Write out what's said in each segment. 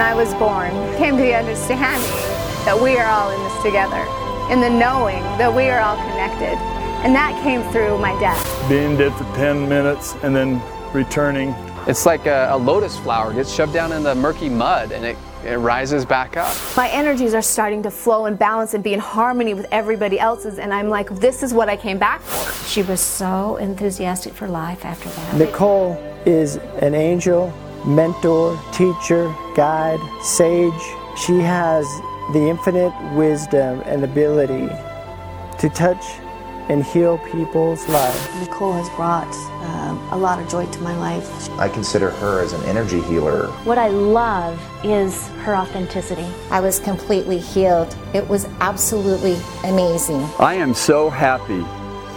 when I was born, came to the understanding that we are all in this together, in the knowing that we are all connected. And that came through my death. Being dead for 10 minutes and then returning. It's like a, a lotus flower gets shoved down in the murky mud and it, it rises back up. My energies are starting to flow and balance and be in harmony with everybody else's. And I'm like, this is what I came back for. She was so enthusiastic for life after that. Nicole is an angel, mentor, teacher, guide, sage. She has the infinite wisdom and ability to touch and heal people's lives. Nicole has brought um, a lot of joy to my life. I consider her as an energy healer. What I love is her authenticity. I was completely healed. It was absolutely amazing. I am so happy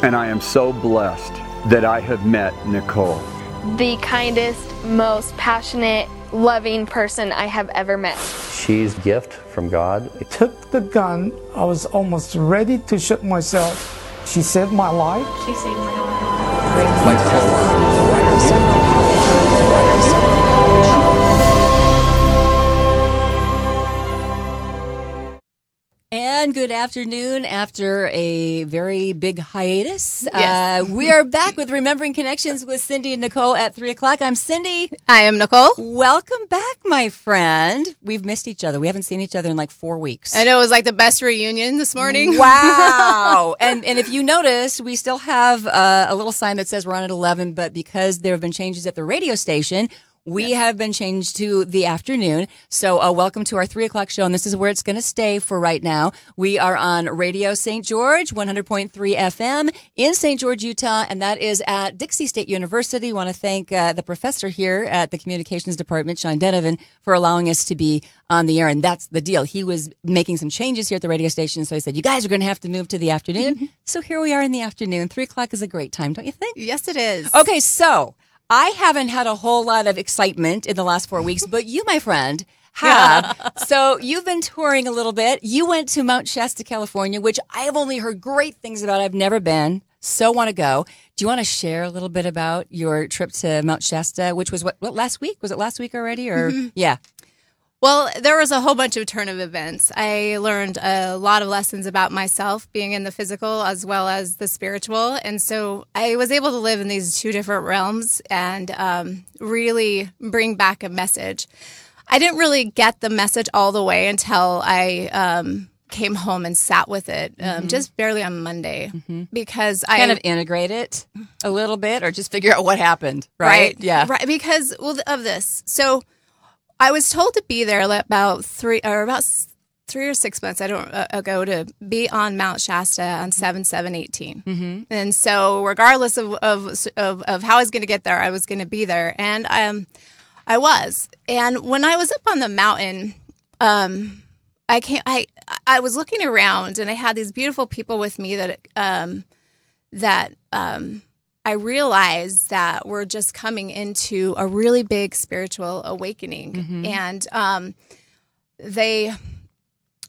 and I am so blessed that I have met Nicole. The kindest, most passionate, loving person I have ever met. She's a gift from God. I took the gun. I was almost ready to shoot myself. She saved my life. She saved my life. Good afternoon after a very big hiatus. Yes. Uh, we are back with Remembering Connections with Cindy and Nicole at 3 o'clock. I'm Cindy. I am Nicole. Welcome back, my friend. We've missed each other. We haven't seen each other in like four weeks. I know it was like the best reunion this morning. Wow. and, and if you notice, we still have uh, a little sign that says we're on at 11, but because there have been changes at the radio station, we yes. have been changed to the afternoon. So, uh, welcome to our three o'clock show. And this is where it's going to stay for right now. We are on Radio St. George, 100.3 FM in St. George, Utah. And that is at Dixie State University. want to thank uh, the professor here at the communications department, Sean Denovan, for allowing us to be on the air. And that's the deal. He was making some changes here at the radio station. So, he said, you guys are going to have to move to the afternoon. Mm-hmm. So, here we are in the afternoon. Three o'clock is a great time, don't you think? Yes, it is. Okay. So, I haven't had a whole lot of excitement in the last four weeks, but you, my friend, have. so you've been touring a little bit. You went to Mount Shasta, California, which I have only heard great things about. I've never been. So want to go. Do you want to share a little bit about your trip to Mount Shasta, which was what, what last week? Was it last week already or mm-hmm. yeah? Well, there was a whole bunch of turn of events. I learned a lot of lessons about myself, being in the physical as well as the spiritual. And so I was able to live in these two different realms and um, really bring back a message. I didn't really get the message all the way until I um, came home and sat with it um, mm-hmm. just barely on Monday mm-hmm. because I kind of integrate it a little bit or just figure out what happened. Right. right. Yeah. Right. Because well, of this. So, I was told to be there about three or about three or six months I don't uh, ago to be on Mount Shasta on seven seven eighteen, mm-hmm. and so regardless of of of, of how I was going to get there, I was going to be there, and um, I was. And when I was up on the mountain, um, I came. I I was looking around, and I had these beautiful people with me that um, that um, I realized that we're just coming into a really big spiritual awakening. Mm-hmm. And um, they,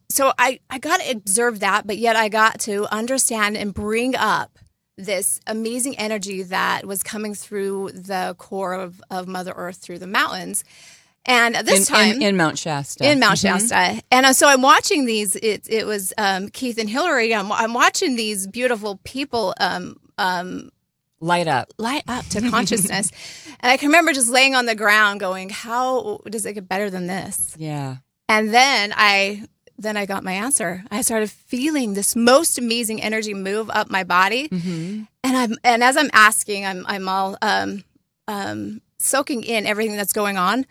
so I, I got to observe that, but yet I got to understand and bring up this amazing energy that was coming through the core of, of Mother Earth through the mountains. And at this in, time in, in, Mount Shasta, in Mount mm-hmm. Shasta, and uh, so I'm watching these. It, it was um, Keith and Hillary. I'm, I'm, watching these beautiful people um, um, light up. Light up to consciousness. And i can remember just laying on the ground going how does it get better than this? Yeah. And then i then i got my answer. I started feeling this most amazing energy move up my body. Mm-hmm. and i'm and as i'm asking i'm i'm all um um soaking in everything that's going on.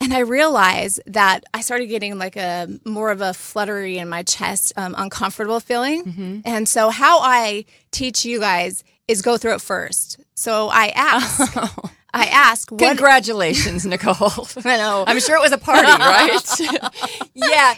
And I realized that I started getting like a more of a fluttery in my chest, um, uncomfortable feeling. Mm-hmm. And so, how I teach you guys is go through it first. So I ask, I ask, what- congratulations, Nicole. I know. I'm sure it was a party, right? yeah.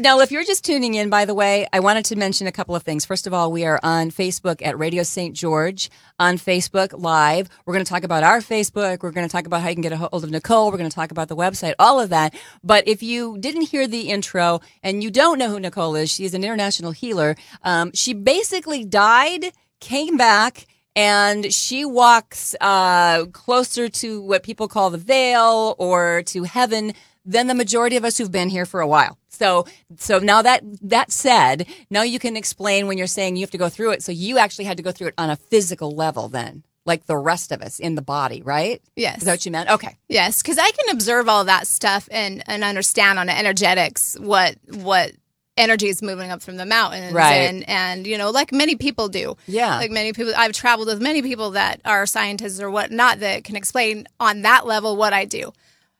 Now, if you're just tuning in, by the way, I wanted to mention a couple of things. First of all, we are on Facebook at Radio St. George on Facebook Live. We're going to talk about our Facebook. We're going to talk about how you can get a hold of Nicole. We're going to talk about the website, all of that. But if you didn't hear the intro and you don't know who Nicole is, she's an international healer. Um, she basically died came back and she walks uh, closer to what people call the veil or to heaven than the majority of us who've been here for a while. So, so now that that said, now you can explain when you're saying you have to go through it. So you actually had to go through it on a physical level, then, like the rest of us in the body, right? Yes. Is that what you meant? Okay. Yes, because I can observe all that stuff and and understand on energetics what what energy is moving up from the mountains Right. and and you know like many people do Yeah. like many people i've traveled with many people that are scientists or whatnot that can explain on that level what i do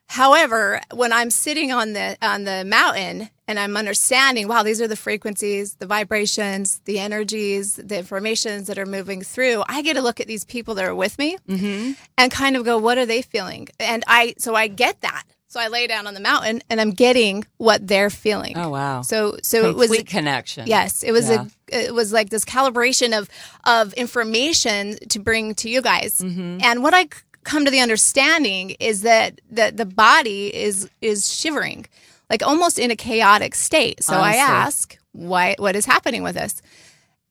however when i'm sitting on the on the mountain and i'm understanding wow these are the frequencies the vibrations the energies the informations that are moving through i get to look at these people that are with me Mm-hmm. and kind of go, what are they feeling? And I, so I get that. So I lay down on the mountain and I'm getting what they're feeling. Oh wow. So, so it was a connection. Yes, it was Yeah. a, it was like this calibration of of information to bring to you guys. Mm-hmm. And what I come to the understanding is that that the body is is shivering, like almost in a chaotic state. So Honestly. I ask, why? What is happening with us?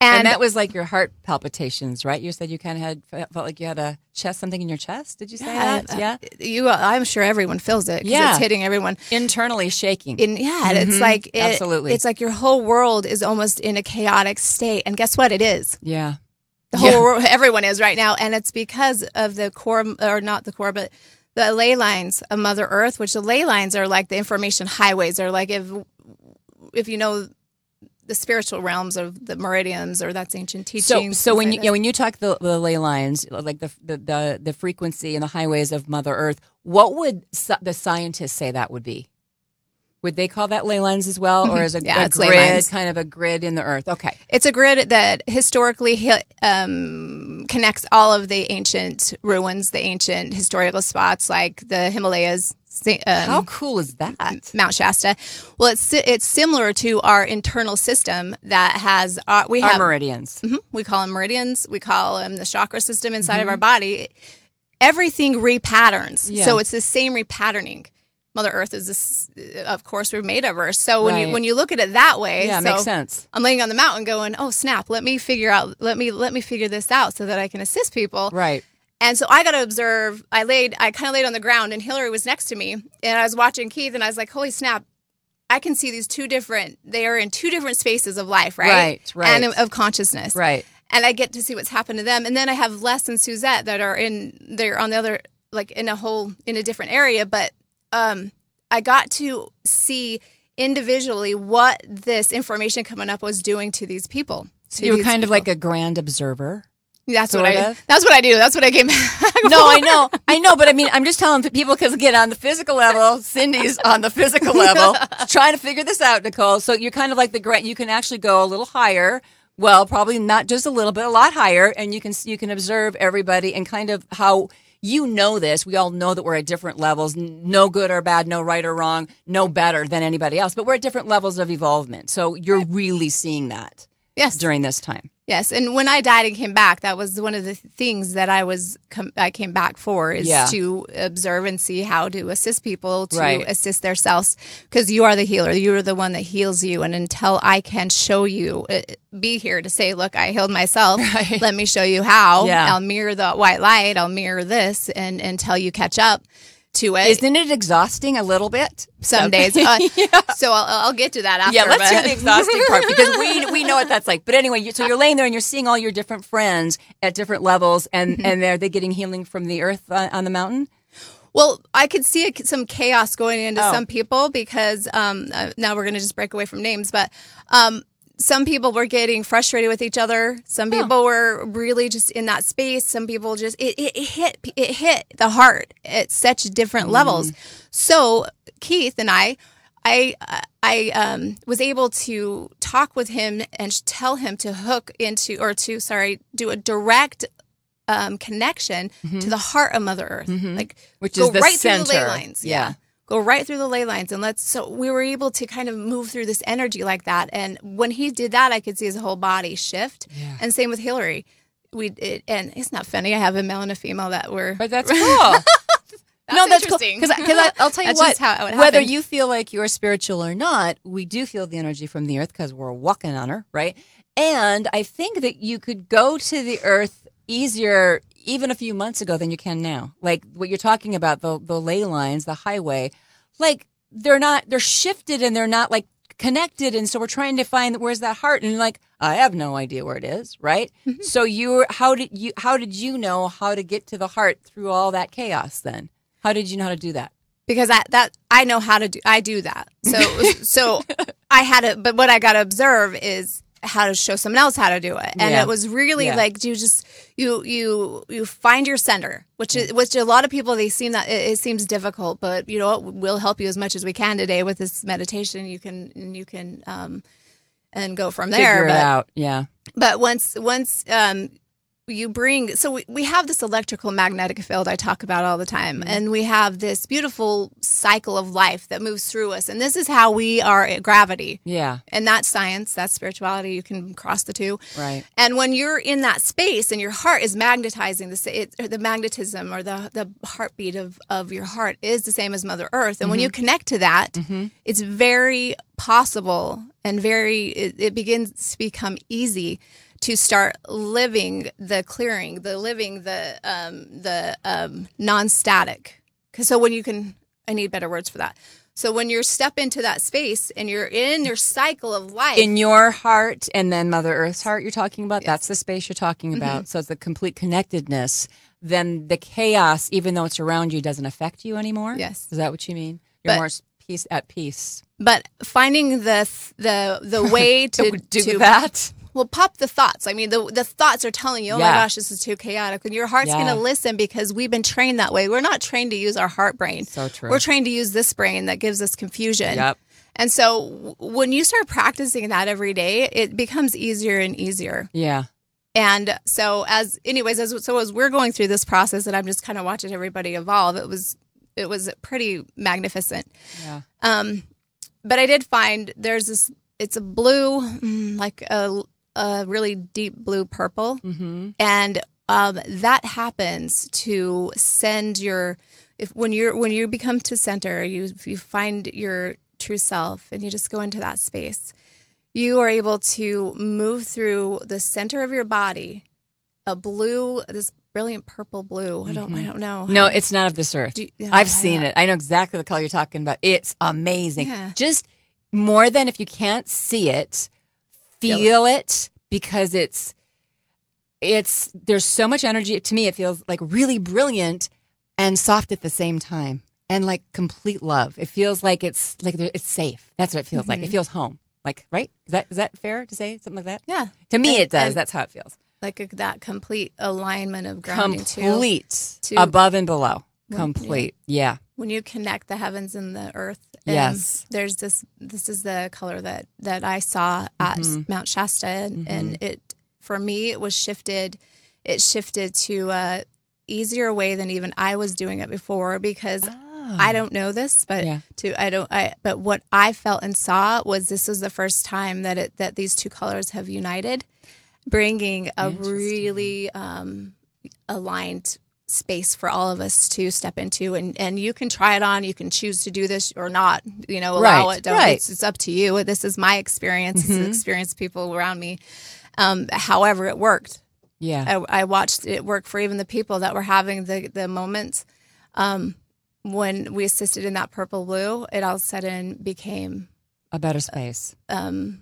And, that was like your heart palpitations, right? You said you kind of had felt like you had a chest, something in your chest. Did you say that? uh, Yeah. you. I'm sure everyone feels it. Yeah. it's hitting everyone. Internally shaking. In yeah, it's Mhm. like it, Absolutely. It's like your whole world is almost in a chaotic state, and guess what? It is. yeah. The whole Yeah. world, everyone is right now, and it's because of the core, or not the core, but the ley lines of Mother Earth. Which the ley lines are like the information highways, or like if if you know the spiritual realms of the meridians, or that's ancient So, teachings. so things when you yeah, when you talk the, the ley lines, like the, the the the frequency and the highways of Mother Earth, what would the scientists say that would be? Would they call that ley lines as well, or is a, Yeah, a grid kind of a grid in the Earth? Okay, It's a grid that historically um, connects all of the ancient ruins, the ancient historical spots like the Himalayas. Um, how cool is that? Mount Shasta. Well, it's it's similar to our internal system that has uh, we Our have meridians. Mhm. We call them meridians. We call them the chakra system inside of Mhm. our body. Everything repatterns. Yeah. So it's the same repatterning. Mother Earth is this, of course, we're made of her. So when Right. you when you look at it that way, Yeah, so makes sense. I'm laying on the mountain, going, "Oh snap! Let me figure out. Let me let me figure this out so that I can assist people." Right. And so I got to observe. I laid. I kind of laid on the ground, and Hillary was next to me, and I was watching Keith, and I was like, "Holy snap!" I can see these two different. They are in two different spaces of life, right? Right, right. And of, consciousness, Right. And I get to see what's happened to them, and then I have Les and Suzette that are in. They're on the other, like in a whole in a different area, but um, I got to see individually what this information coming up was doing to these people. So you were kind of like a grand observer. That's sort what I. of? That's what I do. That's what I came. No, I know, I know, but I mean, I'm just telling people because again, on the physical level, Cindy's on the physical level, trying to figure this out, Nicole. So you're kind of like the grant. You can actually go a little higher. Well, probably not just a little bit, a lot higher, and you can you can observe everybody and kind of how you know this. We all know that we're at different levels, no good or bad, no right or wrong, no better than anybody else, but we're at different levels of evolvement. So you're really seeing that Yes. during this time. Yes, and when I died and came back, that was one of the things that I was com- I came back for is Yeah. to observe and see how to assist people to Right. assist themselves because you are the healer. You are the one that heals you, and until I can show you, uh, be here to say, "Look, I healed myself. Let me show you how." Yeah. I'll mirror the white light. I'll mirror this, and until you catch up to it. Isn't it exhausting a little bit? some days. Uh, So I'll, I'll get to that after. Yeah, let's hear the exhausting part because we we know what that's like. But anyway, you, so you're laying there and you're seeing all your different friends at different levels, and and are they getting healing from the earth uh, on the mountain? Well, I could see a, some chaos going into Oh. some people because um, uh, now we're going to just break away from names, but um, some people were getting frustrated with each other. Some people were really just in that space. Some people just it, it, it hit it hit the heart at such different levels. So Keith and I. I I um, was able to talk with him and tell him to hook into or to sorry do a direct um, connection to the heart of Mother Earth, like Which go is the right through the ley center. lines. Yeah. Go right through the ley lines and let's so we were able to kind of move through this energy like that. And when he did that, I could see his whole body shift. And same with Hillary. We it, and it's not funny. I have a male and a female that were But that's cool. no, that's cool. Because I'll tell you That's what, just how it whether happened. you feel like you're spiritual or not, we do feel the energy from the earth because we're walking on her, right? And I think that you could go to the earth easier even a few months ago than you can now. Like what you're talking about, the the ley lines, the highway, like they're not they're shifted and they're not like connected and so we're trying to find where's that heart and like I have no idea where it is, right? Mm-hmm. So you how did you how did you know how to get to the heart through all that chaos then? How did you know how to do that? because I that I know how to do I do that. So so I had to but what I got to observe is how to show someone else how to do it. And Yeah. it was really Yeah. like you just you you you find your center, which is which a lot of people they seem that it, it seems difficult, but you know we'll help you as much as we can today with this meditation. You can and you can um and go from there. Figure it but out. Yeah. but once once um you bring so we, we have this electrical magnetic field i talk about all the time mm-hmm. and we have this beautiful cycle of life that moves through us and this is how we are at gravity. Yeah. and that's science that's spirituality you can cross the two. Right. and when you're in that space and your heart is magnetizing the it, the magnetism or the the heartbeat of of your heart is the same as Mother Earth, and when you mm-hmm. connect to that, mm-hmm. it's very possible and very it, it begins to become easy to start living the clearing, the living the um, the um, non-static. Because so when you can, I need better words for that. So when you step into that space and you're in your cycle of life, in your heart and then Mother Earth's heart you're talking about. That's the space you're talking Mm-hmm. about. So it's the complete connectedness. Then the chaos, even though it's around you, doesn't affect you anymore. Yes. Is that what you mean? You're But- more peace at peace. but finding the the the way to do to, that. Well, pop the thoughts. I mean, the the thoughts are telling you, "Oh Yeah. my gosh, this is too chaotic," and your heart's Yeah. going to listen because we've been trained that way. We're not trained to use our heart brain. So true. We're trained to use this brain that gives us confusion. Yep. And so, when you start practicing that every day, it becomes easier and easier. Yeah. And so, as anyways, as so as we're going through this process, and I'm just kind of watching everybody evolve. It was it was pretty magnificent. Yeah. Um, but I did find there's this. It's a blue, mm, like a a really deep blue purple, Mm-hmm. and um, that happens to send your if when you're when you become to center, you you find your true self, and you just go into that space. You are able to move through the center of your body, a blue, this brilliant purple blue. I don't, I don't know. No, it's not of this earth. You- yeah, I've seen it. I know exactly the color you're talking about. It's amazing. Yeah. Just more than if you can't see it, Feel feel, it. because it's it's there's so much energy to me it feels like really brilliant and soft at the same time and like complete love. It feels like it's like it's safe. That's what it feels like. It Mhm. feels home. Like, right? Is that is that fair to say something like that? Yeah. To me And- it does. That's how it feels. like a, that complete alignment of grounding. Complete to- above and below. Complete. Yeah. When you connect the heavens and the earth um, Yes. there's this this is the color that that i saw at Mhm. mount shasta and, and it for me it was shifted it shifted to a easier way than even i was doing it before because i don't know this but Ah. Yeah. to i don't i but what i felt and saw was this was the first time that it that these two colors have united bringing a really um aligned space for all of us to step into and and you can try it on you can choose to do this or not you know allow Right, it don't right. it's, it's up to you this is my experience it's Mhm. the experience people around me um however it worked Yeah. I, I watched it work for even the people that were having the the moments um when we assisted in that purple blue it all of a sudden became a better space. um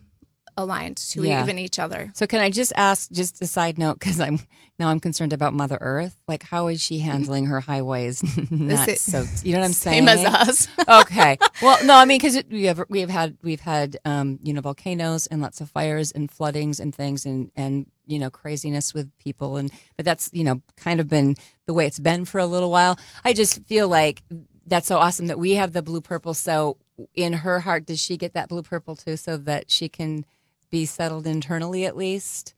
aligned to Yeah. even each other So can I just ask, just a side note, because I'm now I'm concerned about Mother Earth. Like, how is she handling her highways? Not so, you know what I'm saying? same as us okay. Well, no, I mean, because we have we have had we've had um, you know volcanoes and lots of fires and floodings and things and and you know craziness with people and but that's you know kind of been the way it's been for a little while. I just feel like that's so awesome that we have the blue purple. So in her heart, does she get that blue purple too, so that she can be settled internally at least?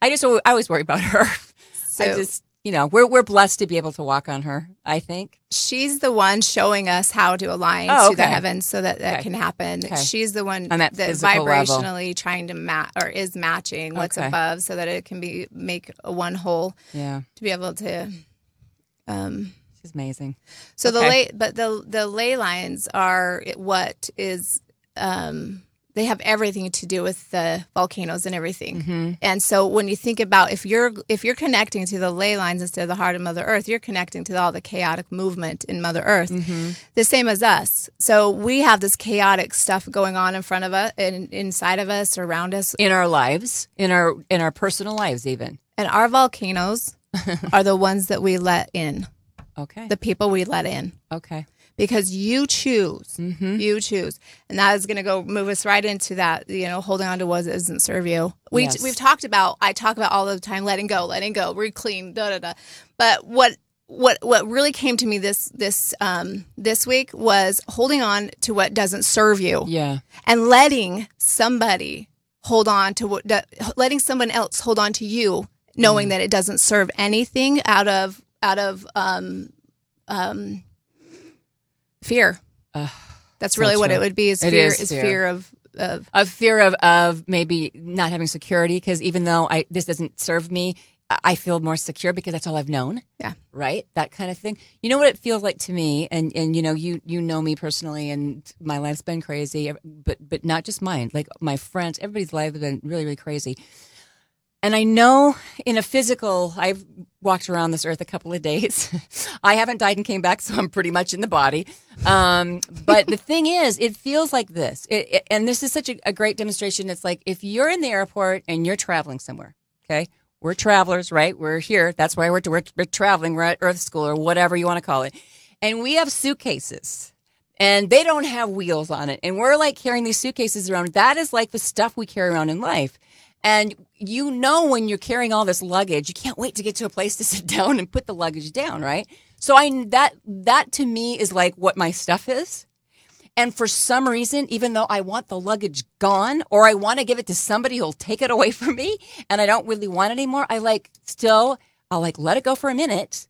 I just I always worry about her. I So- just you know we're we're blessed to be able to walk on her. I think. she's the one showing us how to align Oh, to the heavens so that that Okay. can happen. Okay. She's the one On that that physical level. vibrationally trying to match or is matching what's Okay. above so that it can be make a one whole Yeah, to be able to um she's amazing. so the Okay. lay but the the ley lines are what is um they have everything to do with the volcanoes and everything. Mm-hmm. And so when you think about if you're if you're connecting to the ley lines instead of the heart of Mother Earth, you're connecting to all the chaotic movement in Mother Earth. Mm-hmm. The same as us. So we have this chaotic stuff going on in front of us and inside of us, around us. in our lives, in our in our personal lives, even. And our volcanoes are the ones that we let in. Okay. The people we let in. Okay. Because you choose. Mm-hmm. You choose. And that is going to go move us right into that, you know, holding on to what doesn't serve you. We, Yes. We've talked about, I talk about all the time, letting go, letting go, reclaim, da da da. But what, what what really came to me this this um this week was holding on to what doesn't serve you Yeah. and letting somebody hold on to what that- letting someone else hold on to you knowing that it doesn't serve anything out of out of um um fear that's so really what true. it would be is It fear is is fear. fear of of Of fear of of maybe not having security because even though I this doesn't serve me, I I feel more secure because that's all I've known. Yeah. Right. That kind of thing. You know what it feels like to me, and and you know you you know me personally, and my life's been crazy, but but not just mine. Like my friends, everybody's life has been really really crazy. And I know in a physical, I've walked around this earth a couple of days. I haven't died and came back, so I'm pretty much in the body. Um, but the thing is, it feels like this. It, it- and this is such a, a great demonstration. It's like if you're in the airport and you're traveling somewhere, okay? We're travelers, right? We're here. That's why we're, we're, we're traveling. We're at Earth School or whatever you want to call it. And we have suitcases and they don't have wheels on it. And we're like carrying these suitcases around. That is like the stuff we carry around in life. And you know, when you're carrying all this luggage, you can't wait to get to a place to sit down and put the luggage down, right? So I, that, that to me is like what my stuff is. And for some reason, even though I want the luggage gone or I want to give it to somebody who'll take it away from me and I don't really want it anymore, I like still, I'll like let it go for a minute.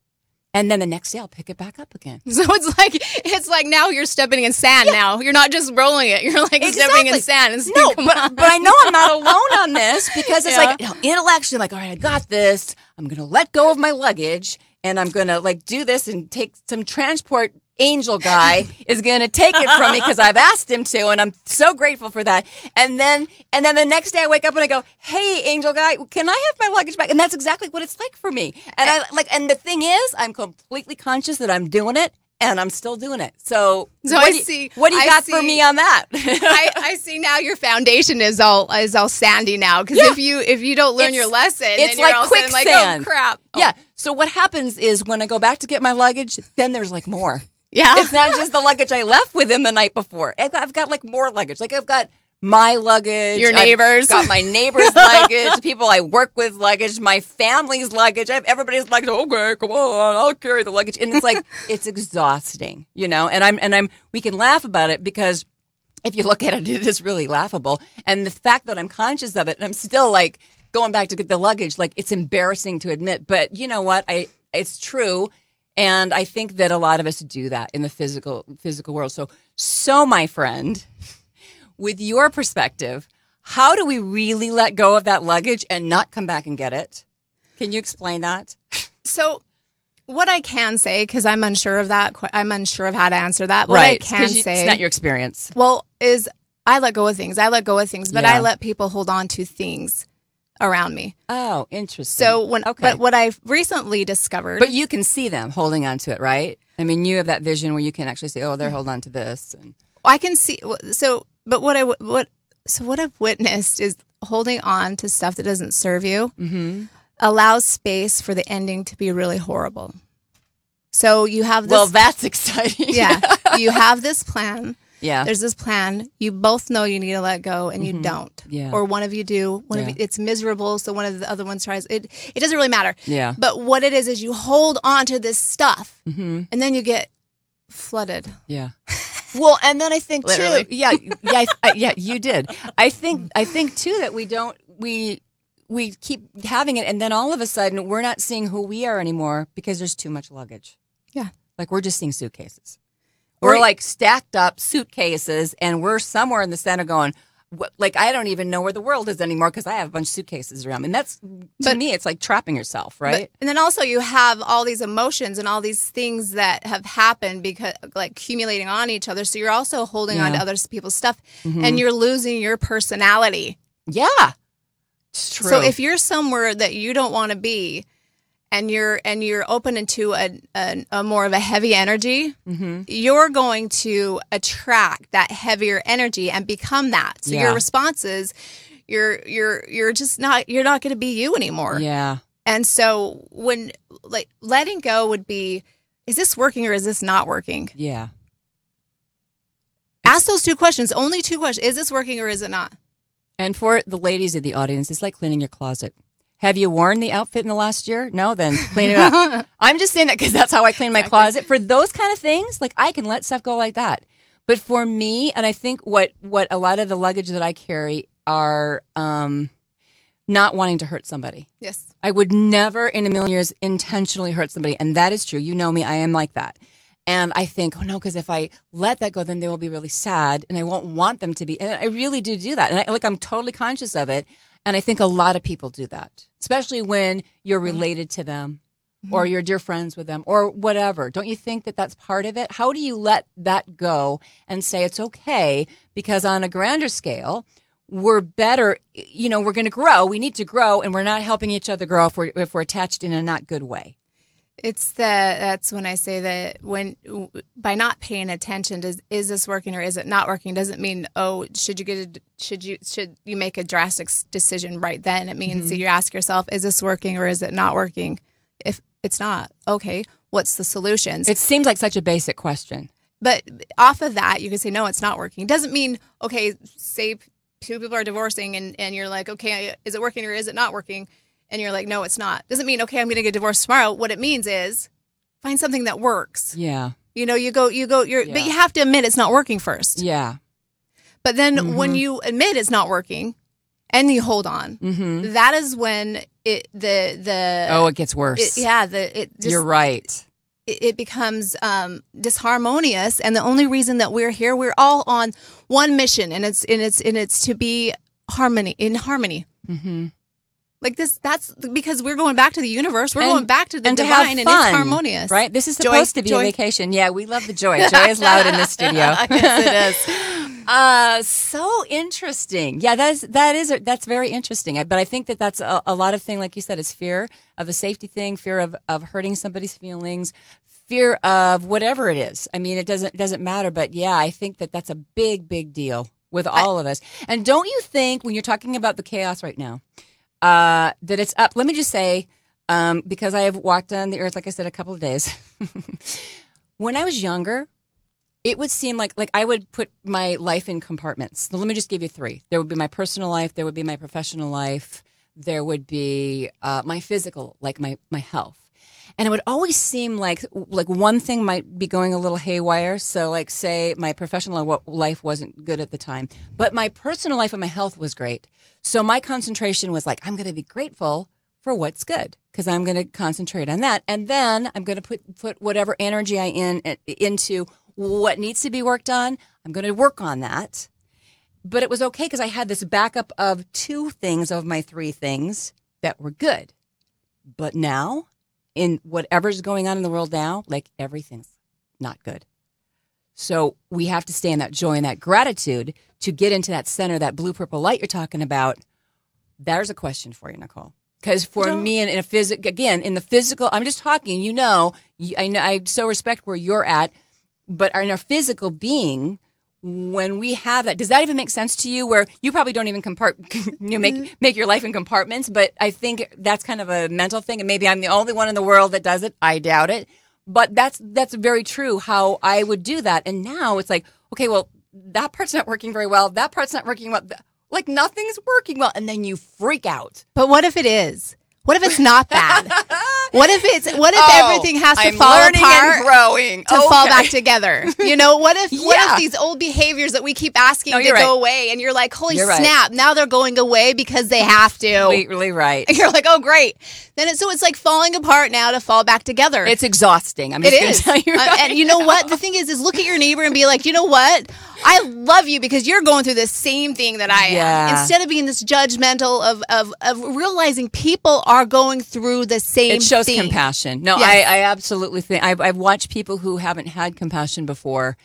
And then the next day I'll pick it back up again. so it's like it's like now you're stepping in sand now you're not just rolling it you're like stepping in sand and No, but, but I know I'm not alone on this because it's Yeah. like you know, intellectually, like, all right, I got this. I'm going to let go of my luggage and I'm going to like do this and take some transport angel guy is going to take it from me because I've asked him to. And I'm so grateful for that. And then, and then the next day I wake up and I go, Hey, angel guy, can I have my luggage back? And that's exactly what it's like for me. And I like, and the thing is, I'm completely conscious that I'm doing it. And I'm still doing it. So, So what I do you- see- What do you I got for me on that? I, I see now your foundation is all is all sandy now because Yeah. if you if you don't learn It's- your lesson, it's like of like oh, quicksand. oh crap. Yeah. So what happens is when I go back to get my luggage, then there's like more. Yeah. It's not just the luggage I left with him the night before. I've got, I've got like more luggage. Like I've got my luggage, Your I've neighbors. got my neighbor's luggage, people I work with luggage, my family's luggage. I have everybody's luggage. Okay, come on, I'll carry the luggage. And it's like it's exhausting, you know. And I'm and I'm we can laugh about it because if you look at it, it is really laughable. And the fact that I'm conscious of it, and I'm still like going back to get the luggage, like it's embarrassing to admit. But you know what? I it's true. And I think that a lot of us do that in the physical physical world. So so my friend, with your perspective, how do we really let go of that luggage and not come back and get it? Can you explain that? So what I can say because I'm unsure of that, I'm unsure of how to answer that. What I can you- say, it's not your experience. well, is I let go of things. I let go of things, but Yeah. I let people hold on to things around me. Oh, interesting. So when, okay. but what I've recently discovered, But you can see them holding on to it, right? I mean, you have that vision where you can actually say, "Oh, they're holding on to this." And I can see. So, but what I what so what I've witnessed is holding on to stuff that doesn't serve you Mm-hmm. allows space for the ending to be really horrible. So you have this. well, that's exciting. yeah, you have this plan. Yeah. There's this plan. You both know you need to let go, and you don't. Mm-hmm. Yeah. Or one of you do. One of you, it's miserable, so one of the other ones tries. It it doesn't really matter. Yeah. But what it is is you hold on to this stuff, Mhm. and then you get flooded. Yeah. Well, and then I think Literally. too. Yeah, yeah, I, yeah. You did. I think. I think too that we don't. We we keep having it, and then all of a sudden we're not seeing who we are anymore because there's too much luggage. Yeah. Like we're just seeing suitcases. We're like stacked up suitcases, and we're somewhere in the center going. like I don't even know where the world is anymore because I have a bunch of suitcases around me. And that's to But- me, it's like trapping yourself, But- right? and then also you have all these emotions and all these things that have happened because like accumulating on each other. So you're also holding on to other people's stuff Mhm. and you're losing your personality. yeah, it's true. So if you're somewhere that you don't want to be and you're and you're open into a, a, a more of a heavy energy, Mhm. you're going to attract that heavier energy and become that. So Yeah. your responses you're you're you're just not you're not going to be you anymore. yeah, And so when like letting go would be is this working or is this not working? yeah, Ask those two questions. Only two questions. Is this working or is it not? and for the ladies in the audience, it's like cleaning your closet. Have you worn the outfit in the last year? No, then clean it up. I'm just saying that because that's how I clean my closet. For those kind of things, like I can let stuff go like that. But for me, and I think what what a lot of the luggage that I carry are um, not wanting to hurt somebody. Yes. I would never in a million years intentionally hurt somebody. And that is true. You know me, I am like that. And I think, oh no, because if I let that go, then they will be really sad and I won't want them to be. And I really do do that. And I, like, I'm totally conscious of it. And I think a lot of people do that, especially when you're mm-hmm. related to them mm-hmm. or you're dear friends with them or whatever. Don't you think that that's part of it? How do you let that go and say it's okay? Because on a grander scale, we're better, you know, we're going to grow. We need to grow and we're not helping each other grow if we're, if we're attached in a not good way. It's the that's when I say that when by not paying attention does is this working or is it not working? Doesn't mean oh should you get a should you should you make a drastic decision right then? It means that mm-hmm. you ask yourself is this working or is it not working? If it's not okay what's the solutions It seems like such a basic question. but off of that you can say no it's not working. Doesn't mean okay say two people are divorcing and and you're like okay is it working or is it not working and you're like no it's not doesn't mean okay i'm going to get divorced tomorrow what it means is find something that works Yeah. you know you go you go you're Yeah. but you have to admit it's not working first Yeah. but then Mhm. when you admit it's not working and you hold on Mm-hmm. that is when it the the Oh, it gets worse. it- yeah the it just You're right. it, it becomes um, disharmonious and the only reason that we're here we're all on one mission and it's and it's and it's to be harmony in harmony Mm-hmm. Like this that's because we're going back to the universe we're And- going back to the and to divine and fun, it's harmonious Right? This is Joy- supposed to be joy- a vacation. Yeah, we love the joy. Joy is loud in the studio. yes it is Uh, so interesting. Yeah, that is that is that's very interesting. I- But I think that that's a, a lot of thing, like you said, is fear of a safety thing, fear of of hurting somebody's feelings, fear of whatever it is. I mean, it doesn't doesn't matter. But yeah, I think that that's a big big deal with all of us. And don't you think when you're talking about the chaos right now, uh, that it's up? Let me just say, um, because I have walked on the earth, like I said, a couple of days. when I was younger, it would seem like like I would put my life in compartments. Let me just give you three. There would be my personal life, there would be my professional life, there would be uh, my physical, like my my health. And it would always seem like like one thing might be going a little haywire. So like say my professional life wasn't good at the time, but my personal life and my health was great. So my concentration was like I'm going to be grateful for what's good because I'm going to concentrate on that, and then I'm going to put put whatever energy I in into what needs to be worked on. I'm going to work on that. But it was okay because I had this backup of two things of my three things that were good. But now, in whatever's going on in the world now, like everything's not good. So we have to stay in that joy and that gratitude to get into that center, that blue purple light you're talking about. There's a question for you, Nicole. Because for me, in, in a physical, again, in the physical, I'm just talking. You know, I know, I so respect where you're at, but in our physical being, when we have that, does that even make sense to you? Where you probably don't even compart, you make mm-hmm. make your life in compartments, but I think that's kind of a mental thing, and maybe I'm the only one in the world that does it. I doubt it, but that's that's very true. How I would do that, and now it's like, okay, well, that part's not working very well. That part's not working well. Like nothing's working well, and then you freak out. But what if it is? What if it's not bad? what if it's what if Oh, everything has to I'm fall learning apart and growing to fall back together? You know, what if what if these old behaviors that we keep asking No, to you're go right. away and you're like, "Holy You're right. snap, now they're going away because they have to." Completely right. And you're like, "Oh, great." Then it's so it's like falling apart now to fall back together. It's exhausting. I'm It just going is. to tell you. Uh, right and you know now. what? The thing is, is look at your neighbor and be like, you know what? I love you because you're going through the same thing that I am. Instead of being this judgmental of of, of realizing people are going through the same. it shows thing. compassion. No, Yes. I, I absolutely think I've, I've watched people who haven't had compassion before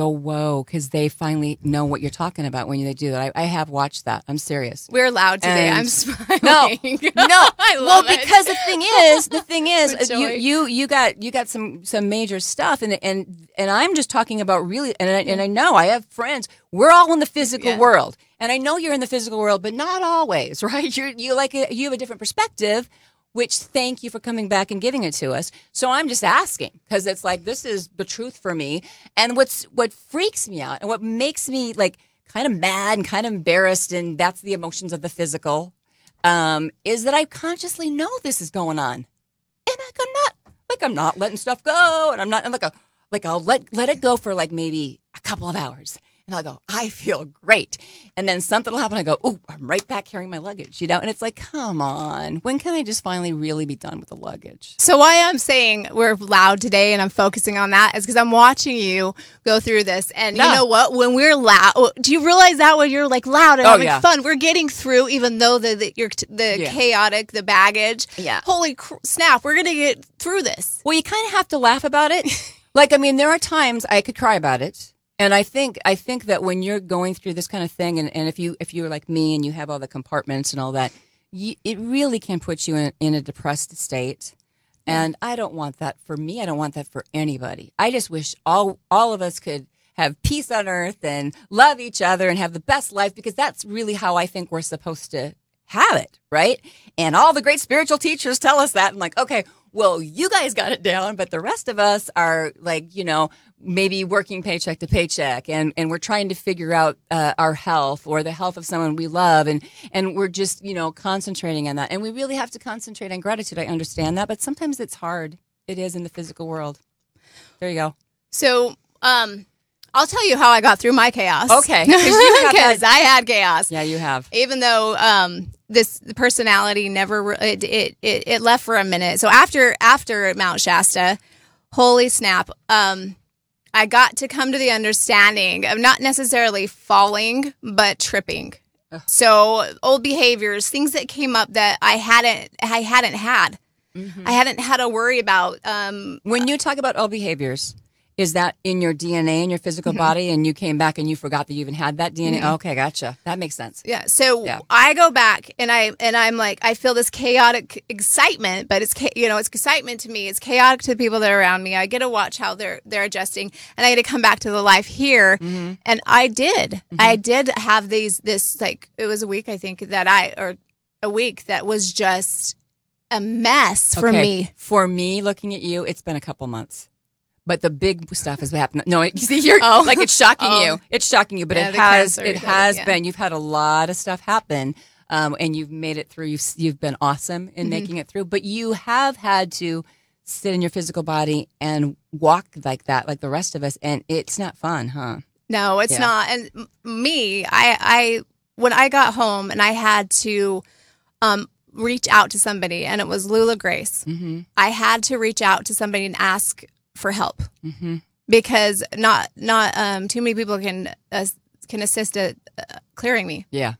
go whoa because they finally know what you're talking about when they do that. I, I have watched that. I'm serious. We're loud today. And- I'm smiling. No, no. Well, it. because the thing is, the thing is, uh, you you you got you got some some major stuff, and and and I'm just talking about really, and I, and I know I have friends. We're all in the physical Yeah. world, and I know you're in the physical world, but not always, right? You're you like a, you have a different perspective. Which thank you for coming back and giving it to us. So I'm just asking because it's like this is the truth for me. And what's what freaks me out and what makes me like kind of mad and kind of embarrassed, and that's the emotions of the physical um, is that I consciously know this is going on, and like I'm not like I'm not letting stuff go, and I'm not I'm like a like I'll let let it go for like maybe a couple of hours, and I'll go I feel great, and then something will happen. I go oh I'm right back carrying my luggage, you know, and it's like come on, when can I just finally really be done with the luggage? So why I'm saying we're loud today and I'm focusing on that is because I'm watching you go through this. And you know what? When we're loud, oh, do you realize that when you're like loud and Oh, having yeah. fun, we're getting through, even though the, the you're the Yeah. chaotic, the baggage. Yeah. Holy cr- snap! We're gonna get through this. Well, you kind of have to laugh about it. like, I mean, there are times I could cry about it. And I think I think that when you're going through this kind of thing, and, and if you if you're like me and you have all the compartments and all that, you, it really can put you in, in a depressed state. And I don't want that for me. I don't want that for anybody. I just wish all all of us could have peace on earth and love each other and have the best life because that's really how I think we're supposed to have it, right? And all the great spiritual teachers tell us that. I'm like, okay, well, you guys got it down, but the rest of us are like, you know, maybe working paycheck to paycheck, and and we're trying to figure out uh, our health or the health of someone we love, and and we're just, you know, concentrating on that. And we really have to concentrate on gratitude. I understand that, but sometimes it's hard. It is in the physical world. There you go. So, um, I'll tell you how I got through my chaos. Okay, 'cause because I had chaos. Yeah, you have. even though um this personality never it, it it it left for a minute. So after after mount shasta holy snap um i got to come to the understanding of not necessarily falling but tripping. So old behaviors things that came up that i hadn't i hadn't had. I hadn't had to worry about um When you talk about old behaviors, is that in your DNA in your physical body, and you came back and you forgot that you even had that DNA? Mhm. Okay, gotcha. That makes sense. Yeah. So Yeah. I go back and I and I'm like I feel this chaotic excitement, but it's you know it's excitement to me. It's chaotic to the people that are around me. I get to watch how they're they're adjusting, and I get to come back to the life here. Mm-hmm. And I did. I did have these this like it was a week I think that I or a week that was just a mess for Okay, me. For me, looking at you, it's been a couple months. But the big stuff has happened. No, you see, you're Oh. like it's shocking Oh. you. It's shocking you, but Yeah, it has. It has yeah. been. You've had a lot of stuff happen, um, and you've made it through. You've you've been awesome in Mhm. making it through. But you have had to sit in your physical body and walk like that, like the rest of us, and it's not fun, huh? No, it's Yeah. not. And me, I, I, when I got home and I had to, um, reach out to somebody, and it was Lula Grace. Mm-hmm. I had to reach out to somebody and ask for help Mm-hmm. because not, not, um, too many people can, uh, can assist at uh, clearing me. Yeah.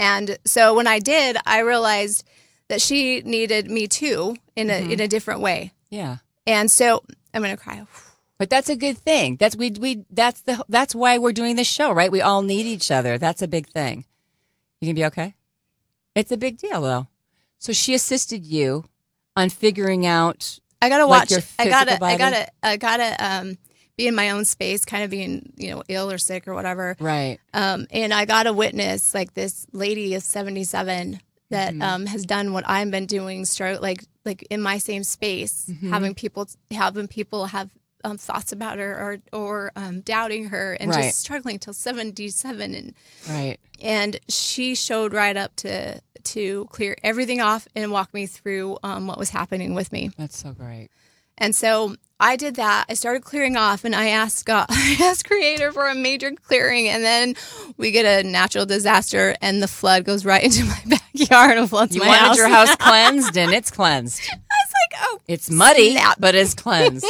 And so when I did, I realized that she needed me too in a Mhm. in a different way. Yeah. And so I'm gonna cry. But that's a good thing. That's we we that's the that's why we're doing this show, right? We all need each other. That's a big thing. You can be okay. It's a big deal, though. So she assisted you on figuring out. I gotta watch. your I gotta. I gotta. I gotta um, be in my own space, kind of being you know ill or sick or whatever. Right. Um, and I gotta witness like this lady is seventy seven that Mhm. um, has done what I've been doing, start like like in my same space, Mhm. having people having people have. Um, thoughts about her or or um, doubting her and Right. just struggling till 77 and Right. and she showed right up to to clear everything off and walk me through um, what was happening with me That's so great. and so I did that. I started clearing off, and I asked God, I asked Creator for a major clearing, and then we get a natural disaster, and the flood goes right into my backyard and floods You my wanted house. your house cleansed, and it's cleansed. I was like, oh, It's muddy, snap. but it's cleansed.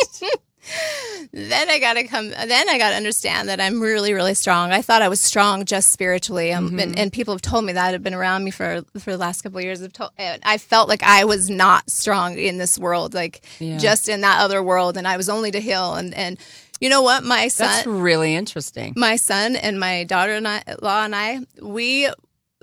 then I got to come. Then I got to understand that I'm really, really strong. I thought I was strong just spiritually, um, Mm-hmm. and, and people have told me that have been around me for for the last couple of years. Told, I felt like I was not strong in this world, like Yeah. just in that other world, and I was only to heal. And and you know what, my son, That's really interesting. my son and my daughter-in-law and I, we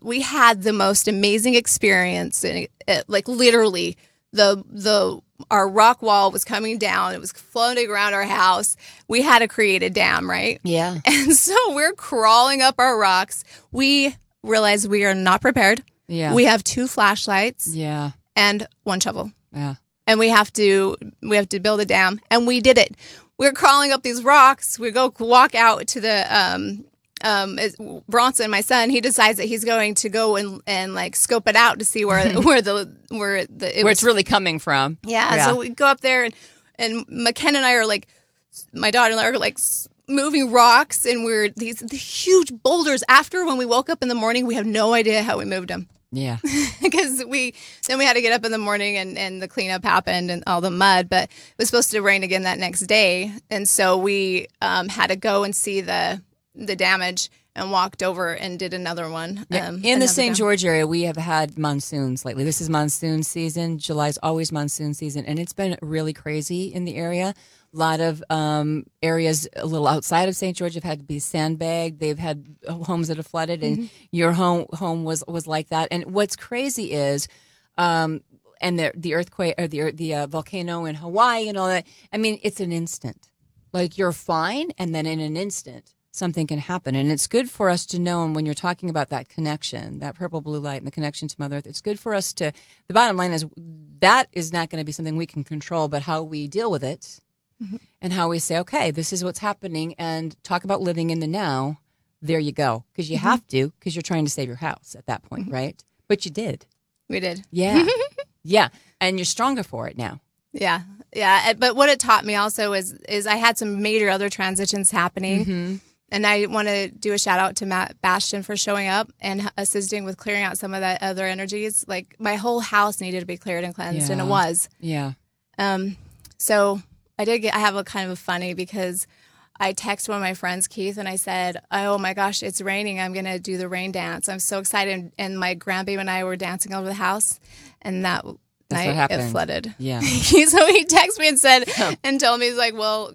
we had the most amazing experience. And like literally, the the our rock wall was coming down. It was floating around our house. We had to create a dam, right? Yeah. And so we're crawling up our rocks. We realize we are not prepared. Yeah. We have two flashlights Yeah. and one shovel Yeah. and we have to we have to build a dam and we did it we're crawling up these rocks we go walk out to the um um is- Bronson my son he decides that he's going to go and and like scope it out to see where where the where the it Where was it's really coming from. yeah, so we go up there and and McKenna and I are like my daughter-in-law are like moving rocks and we're these, these huge boulders after when we woke up in the morning we have no idea how we moved them Yeah. because we then we had to get up in the morning and, and the cleanup happened and all the mud but it was supposed to rain again that next day and so we um, had to go and see the the damage and walked over and did another one Yeah, um, in the St. George area, we have had monsoons lately. This is monsoon season. July's always monsoon season, and it's been really crazy in the area. A lot of um, areas a little outside of St. George have had to be sandbagged. They've had homes that have flooded, and Mm-hmm. your home home was was like that. And what's crazy is, um, and the the earthquake or the the uh, volcano in Hawaii and all that. I mean, it's an instant. Like you're fine, and then in an instant something can happen. And it's good for us to know. And when you're talking about that connection, that purple blue light and the connection to Mother Earth, it's good for us to. The bottom line is that is not going to be something we can control, but how we deal with it mm-hmm. and how we say, okay, this is what's happening, and talk about living in the now. There you go, because you mm-hmm. have to, because you're trying to save your house at that point, mm-hmm. right? But you did, we did yeah, yeah, and you're stronger for it now. yeah yeah but what it taught me also is is i had some major other transitions happening Mm-hmm. And i want to do a shout out to matt bastion for showing up and assisting with clearing out some of that other energies like my whole house needed to be cleared and cleansed and it was Yeah, Um, so I did get, I have a kind of a funny because I text one of my friends, Keith, and I said, Oh my gosh, it's raining. I'm going to do the rain dance. I'm so excited. And my grandbaby and I were dancing over the house, and that That's night it flooded. Yeah. so he texted me and said, and told me, he's like, Well,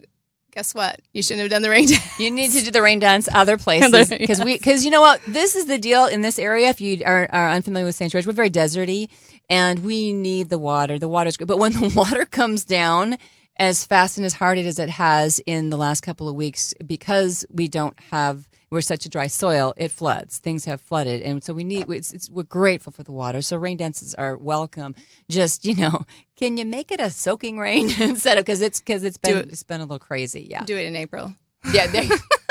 guess what? You shouldn't have done the rain dance. You need to do the rain dance other places because we because you know what this is the deal in this area. If you are, are unfamiliar with St. George, we're very deserty and we need the water. The water's good, but when the water comes down as fast and as hard as it has in the last couple of weeks, because we don't have we're such a dry soil, it floods. Things have flooded, and so we need. It's, it's, we're grateful for the water. So rain dances are welcome. Just you know, can you make it a soaking rain instead of because it's because it's been it. it's been a little crazy. Yeah. Do it in April. Yeah,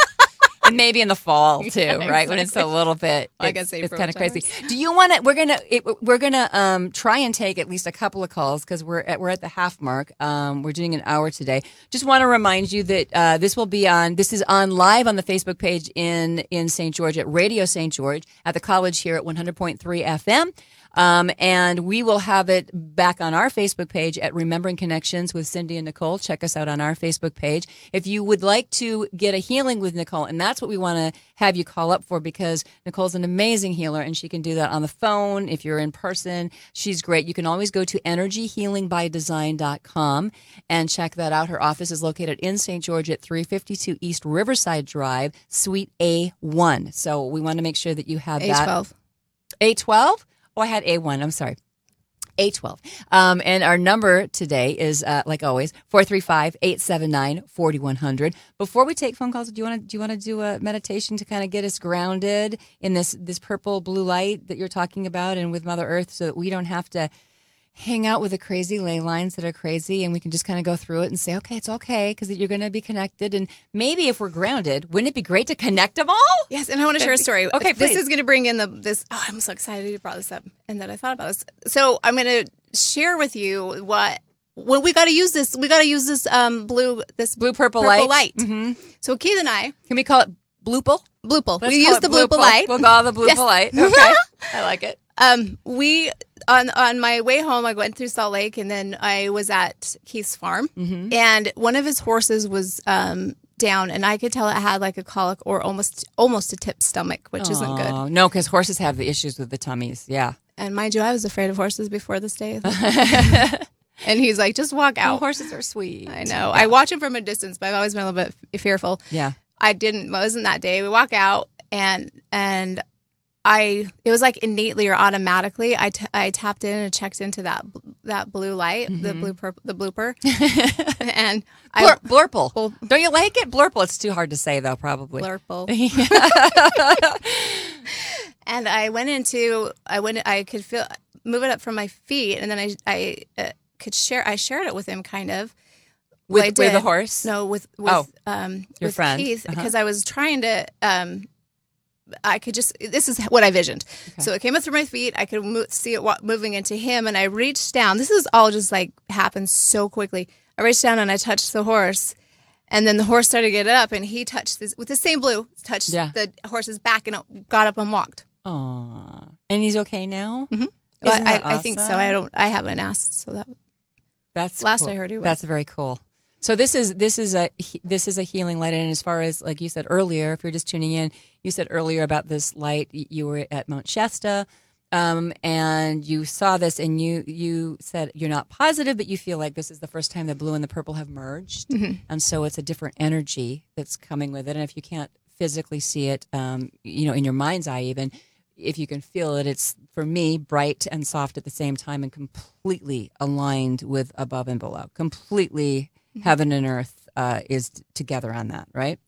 and maybe in the fall too, Yeah, right? When it's a little bit, I it's, it's kind of crazy. Do you want to? We're gonna it, we're gonna um, try and take at least a couple of calls because we're at, we're at the half mark. Um, we're doing an hour today. Just want to remind you that uh, this will be on. This is on live on the Facebook page in in St. George at Radio St. George at the college here at 100.3 FM. Um, and we will have it back on our Facebook page at Remembering Connections with Cindy and Nicole. Check us out on our Facebook page. If you would like to get a healing with Nicole, and that's what we want to have you call up for because Nicole's an amazing healer and she can do that on the phone. If you're in person, she's great. You can always go to energyhealingbydesign.com and check that out. Her office is located in St. George at 352 East Riverside Drive, Suite A1. So we want to make sure that you have that. A12. A12? Oh, I had A1. I'm sorry. A12. Um, and our number today is, uh, like always, 435-879-4100. Before we take phone calls, do you want to do you want to do a meditation to kind of get us grounded in this this purple blue light that you're talking about and with Mother Earth so that we don't have to hang out with the crazy ley lines that are crazy and we can just kind of go through it and say, okay, it's okay because you're going to be connected. And maybe if we're grounded, wouldn't it be great to connect them all? Yes, and I want to share a story. Okay, this is going to bring in the this. Oh, I'm so excited you brought this up, and that I thought about this. So I'm going to share with you what. Well, we got to use this. We got to use this um blue this Blue purple, purple light. light. hmm So Keith and I, Can we call it? Bloopal. Let's we use the Bloopal light. We'll call it the bloopal Yes. light. Okay. I like it. Um, we on on my way home, I went through Salt Lake, and then I was at Keith's farm, Mhm. and one of his horses was um, down, and I could tell it had like a colic or almost almost a tipped stomach, which isn't good. No, because horses have the issues with the tummies. Yeah. And mind you, I was afraid of horses before this day. and he's like, just walk out. horses are sweet. I know. I watch him from a distance, but I've always been a little bit fearful. Yeah. I didn't. It wasn't that day. We walk out, and and I. It was like innately or automatically. I, t- I tapped in and checked into that that blue light, the Mhm. blue the blooper, and I Blur- blurple. Don't you like it? Blurple. It's too hard to say though. Probably. Blurple. and I went into I went I could feel move it up from my feet, and then I I uh, could share I shared it with him kind of. With- Well, with the horse? No, with with Oh, um your with friend. Keith Uh-huh. because I was trying to um I could just this is what I visioned. So it came up through my feet. I could see it wa- moving into him, and I reached down. This is all just like happened so quickly. I reached down and I touched the horse, and then the horse started to get up, and he touched this with the same blue touched Yeah. the horse's back, and got up and walked. Aw. And he's okay now. Mm-hmm. Isn't I, that I think so. I don't. I haven't asked. So that That's last cool. I heard he was. That's very cool. So this is this is a this is a healing light, and as far as like you said earlier, if you're just tuning in, you said earlier about this light. You were at Mount Shasta, um, and you saw this, and you you said you're not positive, but you feel like this is the first time the blue and the purple have merged, Mhm. and so it's a different energy that's coming with it. And if you can't physically see it, um, you know, in your mind's eye, even if you can feel it, it's for me bright and soft at the same time and completely aligned with above and below. Completely heaven and earth uh, is together on that, right?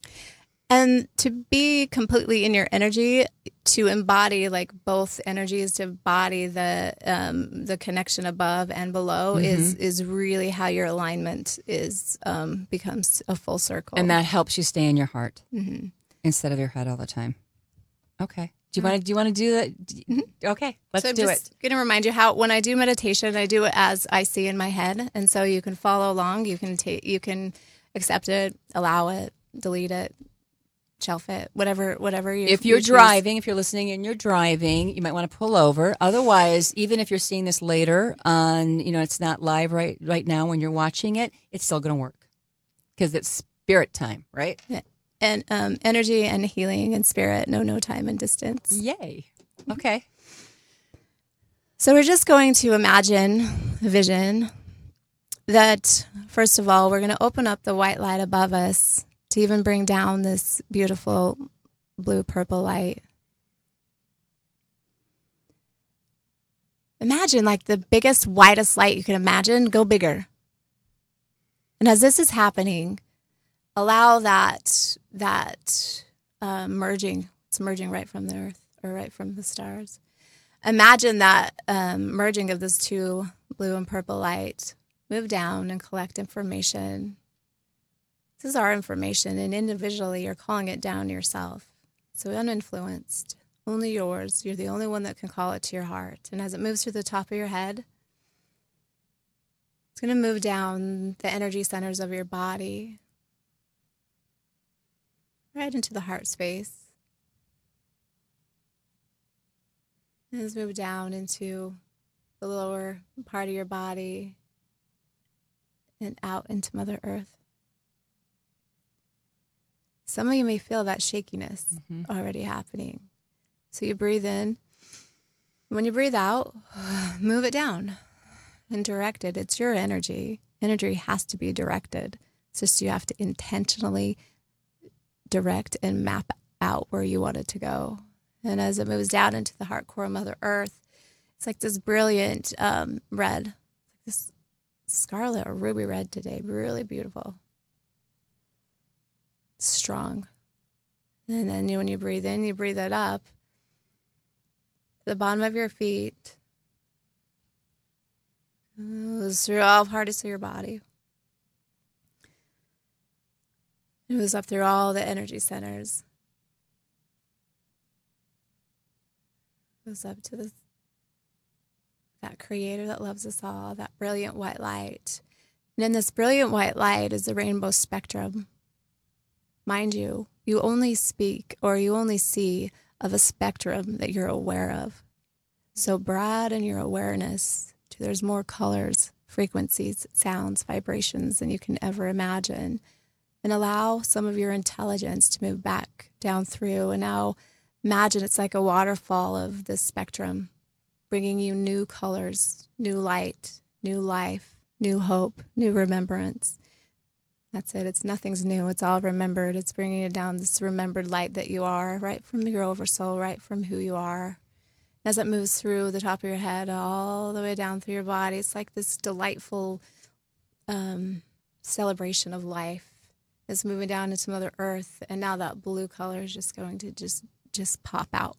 And to be completely in your energy, to embody like both energies, to embody the um, the connection above and below is Mhm. is really how your alignment is um, becomes a full circle. And that helps you stay in your heart Mhm. instead of your head all the time. Okay. Do you want to? Do you want to do that? Do- mm-hmm. Okay, let's do it. so I'm do just it. Going to remind you how when I do meditation, I do it as I see in my head, and so you can follow along. You can take, you can accept it, allow it, delete it, shelf it, whatever, whatever you. If you're you driving, if you're listening and you're driving, you might want to pull over. Otherwise, even if you're seeing this later on, you know, it's not live right right now when you're watching it, it's still going to work because it's spirit time, right? And um, energy and healing and spirit know no time and distance. Yay. Okay. So we're just going to imagine a vision that, first of all, we're going to open up the white light above us to even bring down this beautiful blue purple light. Imagine like the biggest, widest light you can imagine, go bigger. And as this is happening, allow that that uh, merging. It's merging right from the earth or right from the stars. Imagine that um, merging of those two blue and purple light. Move down and collect information. This is our information, and individually, you're calling it down yourself. So uninfluenced, only yours. You're the only one that can call it to your heart. And as it moves through the top of your head, it's going to move down the energy centers of your body, right into the heart space. And let's move down into the lower part of your body and out into Mother Earth. Some of you may feel that shakiness mm-hmm. already happening. So you breathe in. When you breathe out, move it down and direct it. It's your energy. Energy has to be directed. It's just you have to intentionally direct and map out where you want it to go. And as it moves down into the heart core of Mother Earth, it's like this brilliant um, red, this scarlet or ruby red today, really beautiful, strong. And then when you breathe in, you breathe it up the bottom of your feet, goes through all parts of your body. It moves up through all the energy centers. Goes up to the that creator that loves us all, that brilliant white light. And in this brilliant white light is the rainbow spectrum. Mind you, you only speak or you only see of a spectrum that you're aware of. So broaden your awareness to there's more colors, frequencies, sounds, vibrations than you can ever imagine. And allow some of your intelligence to move back down through. And now imagine it's like a waterfall of the spectrum, bringing you new colors, new light, new life, new hope, new remembrance. That's it. It's nothing's new. It's all remembered. It's bringing you down this remembered light that you are, right from your oversoul, right from who you are. As it moves through the top of your head, all the way down through your body, it's like this delightful um, celebration of life. It's moving down into Mother Earth, and now that blue color is just going to just just pop out.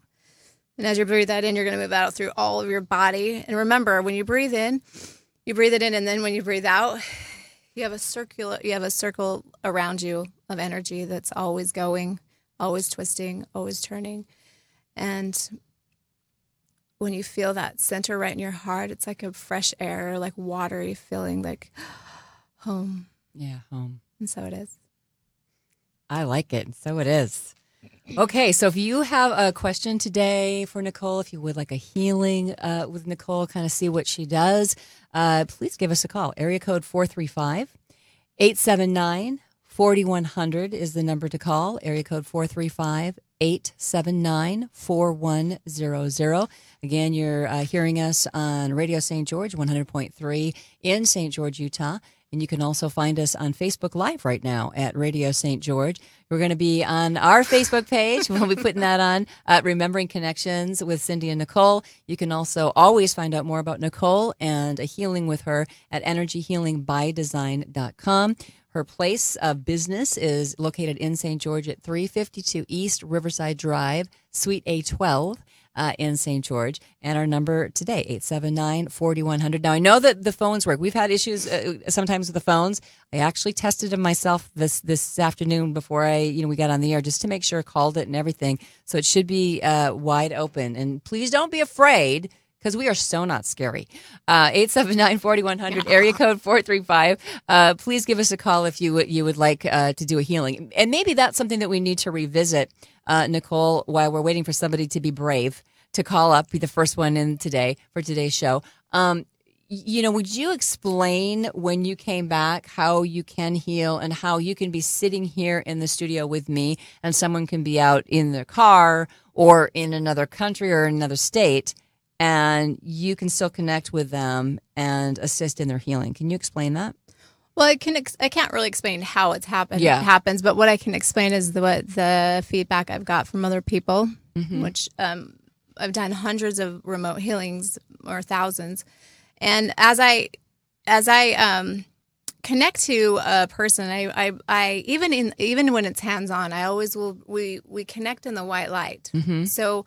And as you breathe that in, you're going to move out through all of your body. And remember, when you breathe in, you breathe it in, and then when you breathe out, you have a circular you have a circle around you of energy that's always going always twisting always turning and when you feel that center right in your heart it's like a fresh air like watery feeling like home Yeah, home. and so it is I like it. So it is. Okay, so if you have a question today for Nicole, if you would like a healing uh, with Nicole, kind of see what she does, uh, please give us a call. Area code 435 879 4100 is the number to call. Area code 435 879 4100. Again, you're uh, hearing us on Radio St. George 100.3 in St. George, Utah. And you can also find us on Facebook Live right now at Radio St. George. We're going to be on our Facebook page. We'll be putting that on, uh, Remembering Connections with Cindy and Nicole. You can also always find out more about Nicole and a healing with her at energyhealingbydesign.com. Her place of business is located in St. George at 352 East Riverside Drive, Suite A12 uh, in St. George. And our number today, 879 4100. Now, I know that the phones work. We've had issues uh, sometimes with the phones. I actually tested them myself this, this afternoon before I, you know, we got on the air just to make sure, called it and everything. So it should be uh, wide open. And please don't be afraid because we are so not scary. Uh, 879-4100, area code 435. Uh, please give us a call if you would, you would like uh, to do a healing. And maybe that's something that we need to revisit, uh, Nicole, while we're waiting for somebody to be brave to call up, be the first one in today for today's show. Um, you know, would you explain when you came back how you can heal and how you can be sitting here in the studio with me and someone can be out in their car or in another country or another state and you can still connect with them and assist in their healing. Can you explain that? Well, I can. Ex- I can't really explain how it's happened. Yeah. It happens, but what I can explain is the what the feedback I've got from other people, Mhm. which um, I've done hundreds of remote healings or thousands, and as I as I um, connect to a person, I, I I even in even when it's hands on, I always will we we connect in the white light. Mhm. So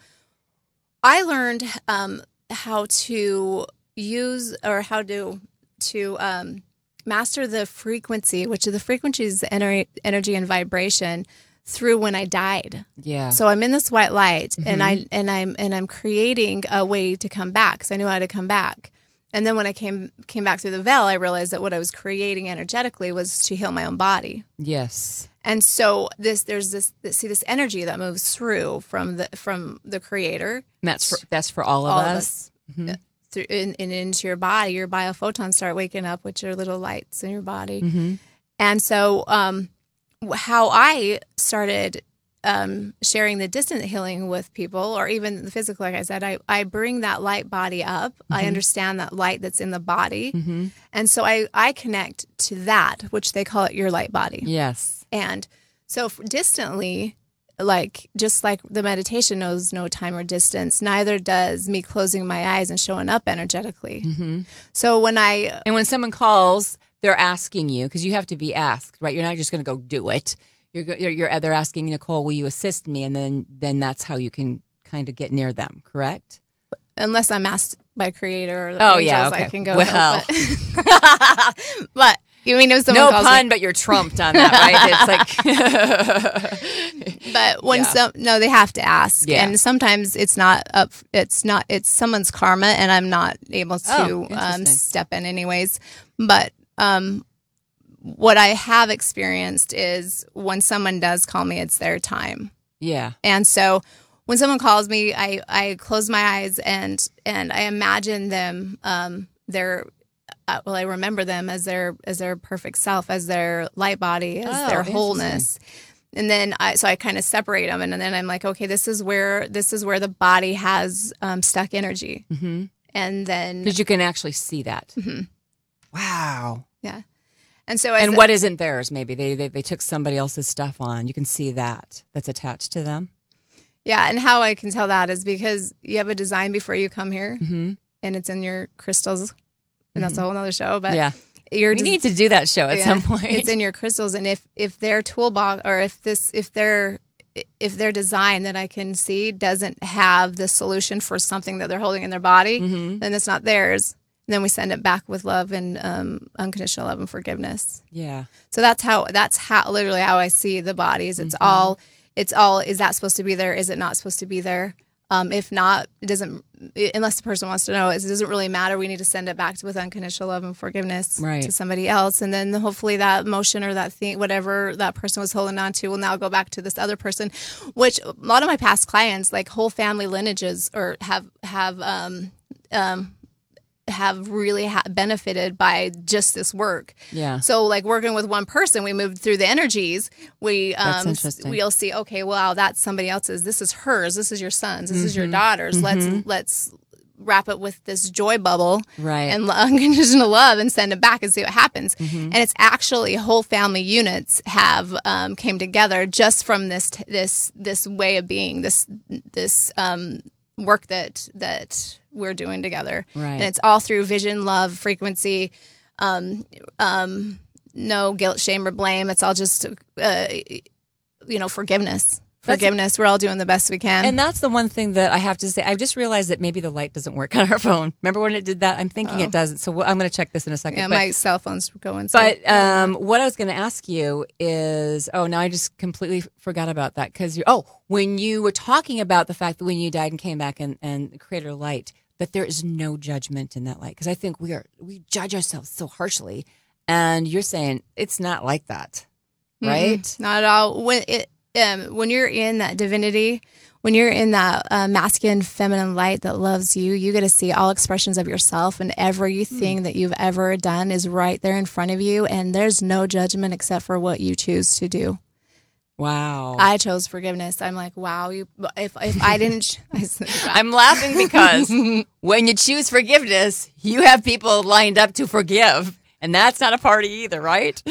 I learned um, how to use or how to to um, master the frequency, which is the frequency is ener- energy and vibration through when I died. Yeah. So I'm in this white light, and Mhm. I and I'm and I'm creating a way to come back because I knew how to come back. And then when I came came back through the veil, I realized that what I was creating energetically was to heal my own body. Yes. And so this there's this, this see this energy that moves through from the from the creator. And that's for, that's for all of All of us. us. Through in, in into your body, your biophotons start waking up, which are little lights in your body. Mhm. And so, um, how I started um, sharing the distant healing with people, or even the physical, like I said, I, I bring that light body up. I Mhm. understand that light that's in the body. Mhm. And so I, I connect to that, which they call it your light body. Yes. And so f- distantly, like just like the meditation knows no time or distance, neither does me closing my eyes and showing up energetically. Mm-hmm. So when I And when someone calls, they're asking you because you have to be asked, right? You're not just going to go do it. You're, you're you're they're asking Nicole, will you assist me? And then then that's how you can kind of get near them, correct? unless I'm asked by creator or the Oh, angels, yeah, I can go. Well. but, but you mean if someone no pun, me, but you're trumped on that, right? It's like, but when Yeah. some no, they have to ask, Yeah. and sometimes it's not up. It's not. It's someone's karma, and I'm not able Oh, to um, step in anyways. But um, what I have experienced is when someone does call me, it's their time. yeah. And so when someone calls me, I I close my eyes and and I imagine them. Um, their uh, well, I remember them as their as their perfect self, as their light body, as Oh, their wholeness. And then I so I kind of separate them, and, and then I'm like, okay, this is where this is where the body has um, stuck energy, Mm-hmm. and then Because you can actually see that. Mhm. Wow. yeah, and so as And what isn't theirs? Maybe they, they they took somebody else's stuff on. You can see that that's attached to them. Yeah, and how I can tell that is because you have a design before you come here, Mhm. and it's in your crystals, and that's a whole other show. But yeah, your we des- need to do that show at yeah, some point. It's in your crystals, and if if their toolbox or if this if their if their design that I can see doesn't have the solution for something that they're holding in their body, Mm-hmm. then it's not theirs. And then we send it back with love and um, unconditional love and forgiveness. yeah. So that's how that's how literally how I see the bodies. It's Mm-hmm. all it's all is that supposed to be there? Is it not supposed to be there? Um, if not, it doesn't unless the person wants to know. It doesn't really matter. We need to send it back with unconditional love and forgiveness Right. to somebody else, and then hopefully that emotion or that thing, whatever that person was holding on to, will now go back to this other person. Which a lot of my past clients, like whole family lineages, or have have um, um, have really ha- benefited by just this work. Yeah. So like working with one person, we moved through the energies. We um we'll see, okay, wow, that's somebody else's. This is hers. This is your son's. This is your Mhm. daughter's. Let's Mhm. let's wrap it with this joy bubble Right. and unconditional love and send it back and see what happens. Mhm. And it's actually whole family units have um, came together just from this t- this this way of being this this um, work that that we're doing together. Right. And it's all through vision, love, frequency, um, um, no guilt, shame, or blame. It's all just uh, you know forgiveness. That's- Forgiveness. We're all doing the best we can. And that's the one thing that I have to say. I've just realized that maybe the light doesn't work on our phone. Remember when it did that? I'm thinking Oh. it doesn't. So I'm going to check this in a second. yeah, But- my cell phone's going. so- But um, what I was going to ask you is, oh, now I just completely forgot about that because you. Oh, when you were talking about the fact that when you died and came back and and created a light, that there is no judgment in that light because I think we are we judge ourselves so harshly, and you're saying it's not like that, right? Mm-mm, not at all. When it um, when you're in that divinity, when you're in that uh, masculine, feminine light that loves you, you get to see all expressions of yourself, and everything Hmm. that you've ever done is right there in front of you, and there's no judgment except for what you choose to do. Wow. I chose forgiveness. I'm like, wow. You, if if I didn't, I, I'm laughing because when you choose forgiveness, you have people lined up to forgive. And that's not a party either, right?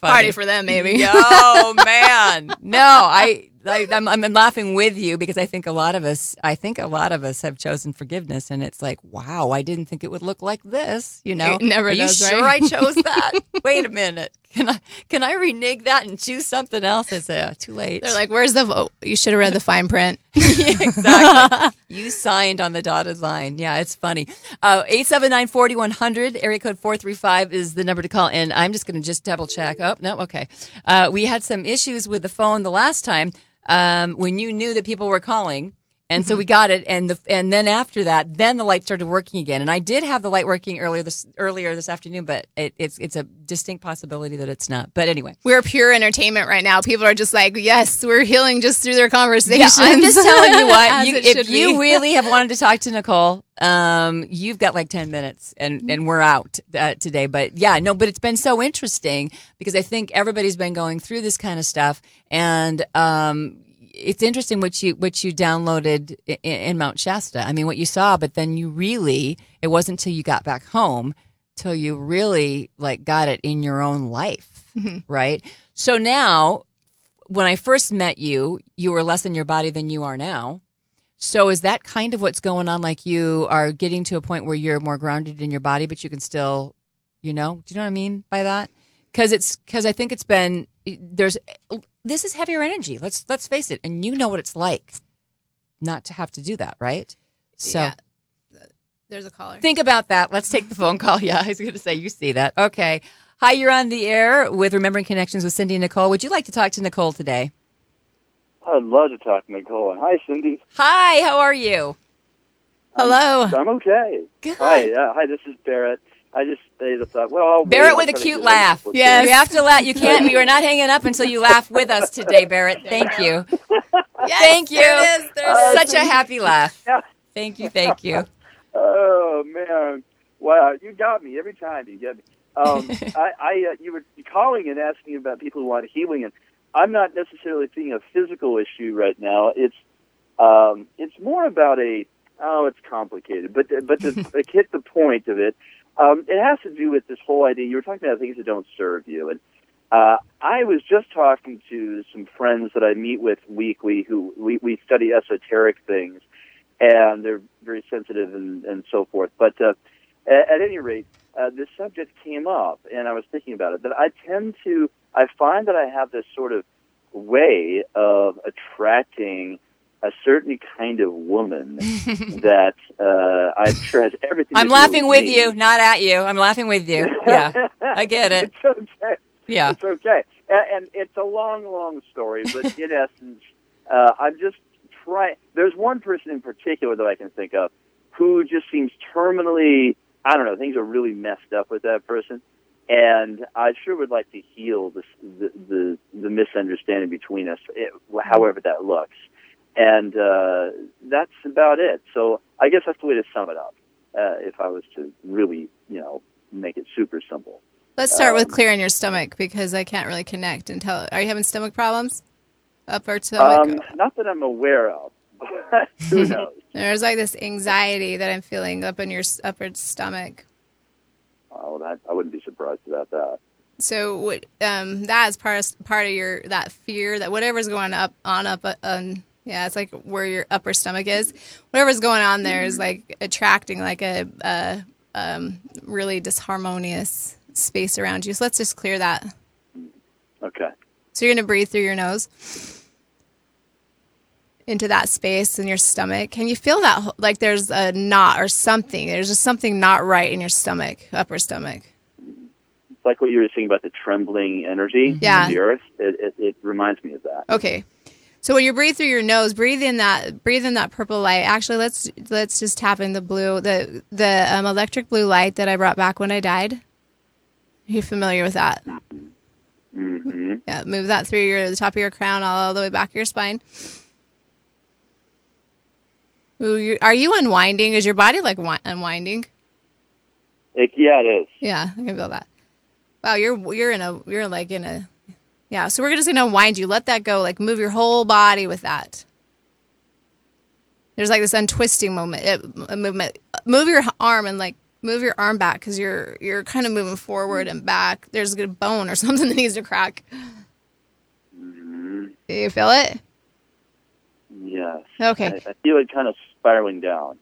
Party for them, maybe. Oh man, no, I, I I'm, I'm laughing with you because I think a lot of us, I think a lot of us have chosen forgiveness, and it's like, wow, I didn't think it would look like this. You know, It never Are does, you sure right? I chose that? Wait a minute, can I can I renege that and choose something else? It's uh, too late. They're like, "Where's the vote? You should have read the fine print." Yeah, exactly. you signed on the dotted line. Yeah, it's funny. Uh, 879-4100, area code 435 is the number to call. And I'm just going to just double check. Oh, no, okay. Uh, we had some issues with the phone the last time um, when you knew that people were calling. And so we got it, and the and then after that, then the light started working again. And I did have the light working earlier this earlier this afternoon, but it, it's it's a distinct possibility that it's not. But anyway, We're pure entertainment right now. People are just like, "Yes, we're healing just through their conversations." Yeah, I'm just telling you what. You, if you be. really have wanted to talk to Nicole, um, you've got like ten minutes, and and we're out uh, today. But yeah, no, but it's been so interesting because I think everybody's been going through this kind of stuff, and um, it's interesting what you what you downloaded in, in Mount Shasta. I mean, what you saw, but then you really it wasn't until you got back home till you really like got it in your own life, mm-hmm. right? So now when I first met you, you were less in your body than you are now. So is that kind of what's going on? Like you are getting to a point where you're more grounded in your body, but you can still, you know, do you know what I mean by that? Because it's because I think it's been there's this is heavier energy. Let's let's face it, and you know what it's like not to have to do that, right? So Yeah. There's a caller. think about that. Let's take the phone call. Yeah, I was going to say you see that. Okay. Hi, you're on the air with Remembering Connections with Cindy and Nicole. Would you like to talk to Nicole today? I'd love to talk to Nicole. Hi, Cindy. Hi, how are you? Hello. I'm okay. Good. Hi, uh, hi. This is Barrett. I just they just thought, well, I'll Barrett wait, with a I'll try cute laugh. it. Yes. You have to laugh. You can't. You are not hanging up until you laugh with us today, Barrett. Thank you. thank you. there it is. There's Such a happy laugh. Thank you. Thank you. Oh man, wow! You got me every time. You get me. Um, I, I uh, you were calling and asking about people who want healing, and I'm not necessarily seeing a physical issue right now. It's um, it's more about a oh, it's complicated, but but to hit the point of it, um, it has to do with this whole idea. You were talking about things that don't serve you, and uh, I was just talking to some friends that I meet with weekly who we, we study esoteric things, and they're very sensitive and, and so forth. But uh, at, at any rate, uh, this subject came up, and I was thinking about it. That I tend to, I find that I have this sort of way of attracting a certain kind of woman that uh, sure has everything. I'm laughing with me. you, not at you. I'm laughing with you. Yeah, I get it. It's okay. Yeah. It's okay. And, and it's a long, long story, but in essence, uh, I'm just trying. There's one person in particular that I can think of who just seems terminally, I don't know, things are really messed up with that person. And I sure would like to heal this, the, the, the misunderstanding between us, it, however that looks. And uh, that's about it. So I guess that's the way to sum it up, uh, if I was to really, you know, make it super simple. Let's start with Um, clearing your stomach because I can't really connect and tell. Are you having stomach problems? Upper stomach. Um, not that I'm aware of. Who knows? There's like this anxiety that I'm feeling up in your upper stomach. Oh, that, I wouldn't be surprised about that. So what? Um, that is part of, part of your that fear that whatever's going up on up uh, on yeah, it's like where your upper stomach is. Whatever's going on there is like attracting like a, a um, really disharmonious space around you. So let's just clear that. Okay. So you're gonna breathe through your nose into that space in your stomach. Can you feel that like there's a knot or something? There's just something not right in your stomach, upper stomach. It's like what you were saying about the trembling energy Yeah. of the earth. It, it, it reminds me of that. Okay. So when you breathe through your nose, breathe in that breathe in that purple light. Actually, let's let's just tap in the blue, the the um, electric blue light that I brought back when I died. Are you familiar with that? Mm-hmm. Yeah, move that through your the top of your crown all the way back of your spine. Ooh, you are you unwinding? Is your body like wi- unwinding? It, yeah, it is. Yeah, I can feel that. Wow, you're you're in a you're like in a yeah. So we're just gonna unwind you. Let that go. Like move your whole body with that. There's like this untwisting moment, it, a movement. Move your arm and like move your arm back because you're you're kind of moving forward and back. There's a bone or something that needs to crack. Mm-hmm. Do you feel it? Yes. Okay. I, I feel it kind of spiraling down.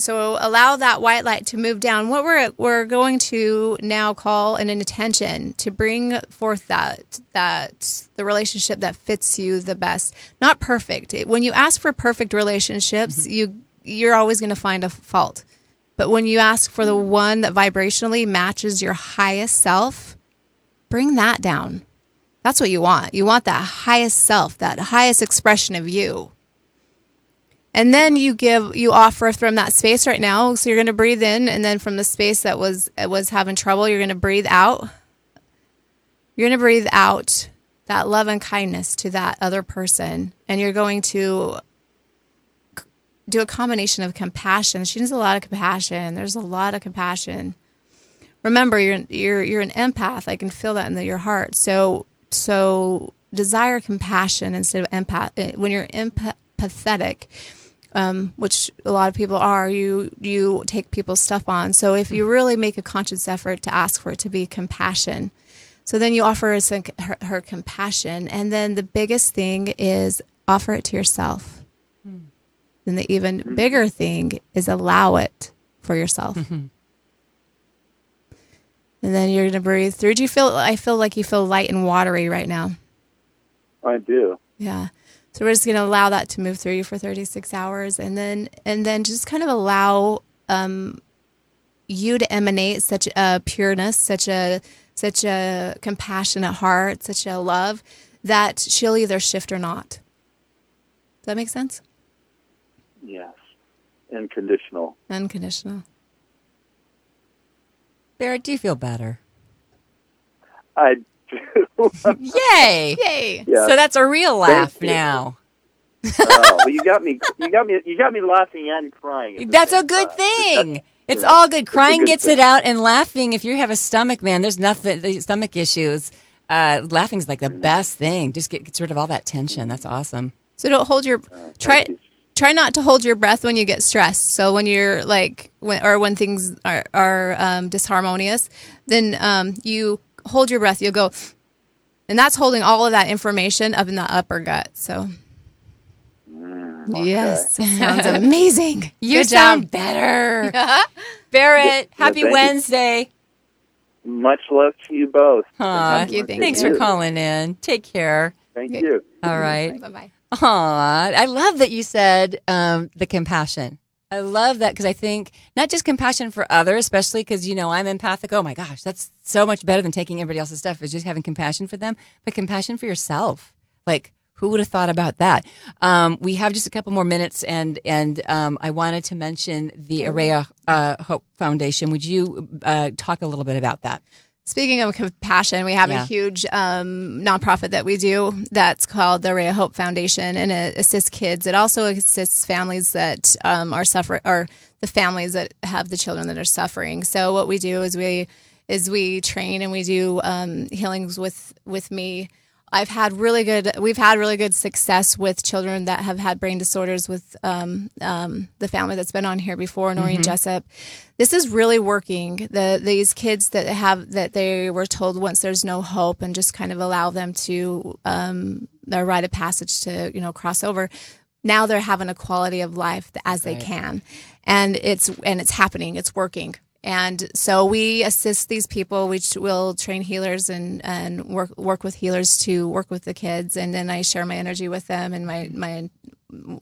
So allow that white light to move down. What we're we're going to now call an intention to bring forth that that the relationship that fits you the best. Not perfect. When you ask for perfect relationships, mm-hmm. you you're always going to find a fault. But when you ask for the mm-hmm. one that vibrationally matches your highest self, bring that down. That's what you want. You want that highest self, that highest expression of you. And then you give, you offer from that space right now. So you're going to breathe in, and then from the space that was was having trouble, you're going to breathe out. You're going to breathe out that love and kindness to that other person, and you're going to do a combination of compassion. She needs a lot of compassion. There's a lot of compassion. Remember, you're you're you're an empath. I can feel that in the, your heart. So so desire compassion instead of empath. eh, When you're empathetic, um, which a lot of people are, you you take people's stuff on. So if you really make a conscious effort to ask for it to be compassion, so then you offer her, some- her, her compassion, and then the biggest thing is offer it to yourself. Then the even bigger thing is allow it for yourself. And then you're gonna breathe through. Do you feel? I feel like you feel light and watery right now. I do. Yeah. So we're just gonna allow that to move through you for 36 hours, and then and then just kind of allow um, you to emanate such a pureness, such a such a compassionate heart, such a love that she'll either shift or not. Does that make sense? Yes. Unconditional. Unconditional. Barrett, do you feel better? I do. Yay! Yay! Yeah. So that's a real Thank laugh you. now. oh, well, you got me. You got me. You got me laughing and crying. That's a good time. thing. It's yeah, all good. Crying good gets thing. it out, and laughing. If you have a stomach, man, there's nothing. The stomach issues. Uh, laughing's like the best thing. Just get, gets rid of all that tension. That's awesome. So don't hold your try try not to hold your breath when you get stressed. So when you're like when or when things are are um, disharmonious, then um, you hold your breath. You'll go, and that's holding all of that information up in the upper gut. So. Yes, sounds amazing. You Good sound job. better, Barrett. Yeah, Happy thank you. Wednesday. Much love to you both. Aw, Thank you, thank Thanks you. for calling in. Take care. Thank you. All right. Bye bye. Aw, I love that you said um, the compassion. I love that because I think not just compassion for others, especially because, you know, I'm empathic. Oh my gosh, that's so much better than taking everybody else's stuff, is just having compassion for them, but compassion for yourself. Like, who would have thought about that? Um, we have just a couple more minutes, and and um, I wanted to mention the Araya uh, Hope Foundation. Would you uh, talk a little bit about that? Speaking of compassion, we have Yeah. a huge um, nonprofit that we do that's called the Ray of Hope Foundation, and it assists kids. It also assists families that um, are suffering, or the families that have the children that are suffering. So what we do is we is we train and we do um, healings with with me. I've had really good. We've had really good success with children that have had brain disorders. With um, um, the family that's been on here before, Noreen Mhm. Jessup. This is really working. The these kids that have that they were told once there's no hope, and just kind of allow them to um, their rite of passage to you know cross over. Now they're having a quality of life as they Right. can, and it's and it's happening. It's working. And so we assist these people. We will train healers and, and work work with healers to work with the kids, and then I share my energy with them and my my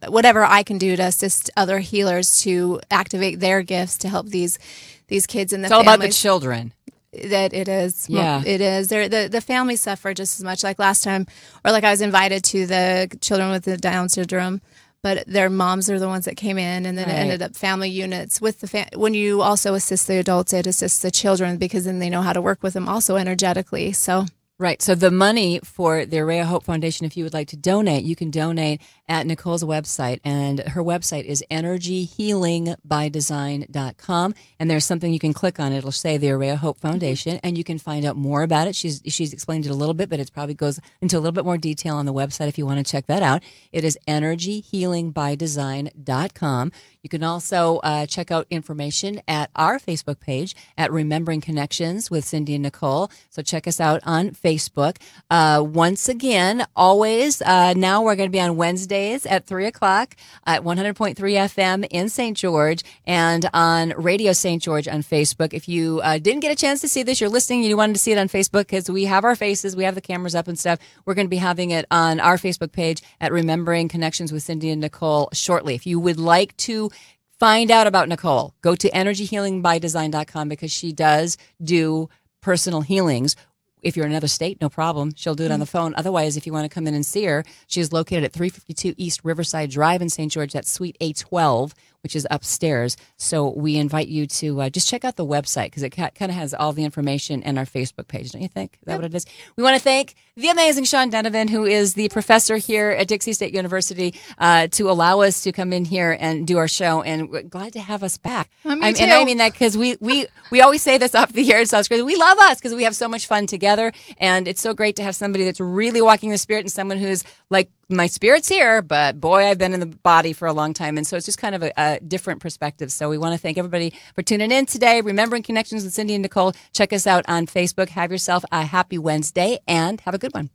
whatever I can do to assist other healers to activate their gifts to help these these kids and the It's all about the children. that it is. Yeah. it is. They're, the the families suffer just as much. Like last time, or like I was invited to the children with the Down syndrome, but their moms are the ones that came in, and then Right. it ended up family units with the fa- when you also assist the adults, it assists the children because then they know how to work with them also energetically. So. Right. So the money for the Araya Hope Foundation, if you would like to donate, you can donate at Nicole's website. And her website is energyhealingbydesign.com. And there's something you can click on. It'll say the Araya Hope Foundation, and you can find out more about it. She's she's explained it a little bit, but it probably goes into a little bit more detail on the website if you want to check that out. It is energyhealingbydesign.com. You can also uh, check out information at our Facebook page at Remembering Connections with Cindy and Nicole. So check us out on Facebook. Uh, once again, always, uh, now we're going to be on Wednesdays at 3 o'clock at 100.3 FM in St. George and on Radio St. George on Facebook. If you uh, didn't get a chance to see this, you're listening, you wanted to see it on Facebook because we have our faces, we have the cameras up and stuff. We're going to be having it on our Facebook page at Remembering Connections with Cindy and Nicole shortly. If you would like to find out about Nicole, go to energyhealingbydesign.com because she does do personal healings. If you're in another state, no problem. She'll do it on mm. the phone. Otherwise, if you want to come in and see her, she is located at 352 East Riverside Drive in St. George. That's Suite A12, which is upstairs. So we invite you to uh, just check out the website because it ca- kind of has all the information and our Facebook page, don't you think? Is that what it is? We want to thank the amazing Sean Donovan, who is the professor here at Dixie State University, uh, to allow us to come in here and do our show. And we're glad to have us back. Oh, me I'm- And I mean that because we, we, we always say this off the air. It sounds crazy. We love us because we have so much fun together. And it's so great to have somebody that's really walking the spirit and someone who's like, my spirit's here, but boy, I've been in the body for a long time. And so it's just kind of a, a different perspective. So we want to thank everybody for tuning in today. Remembering Connections with Cindy and Nicole. Check us out on Facebook. Have yourself a happy Wednesday and have a good one.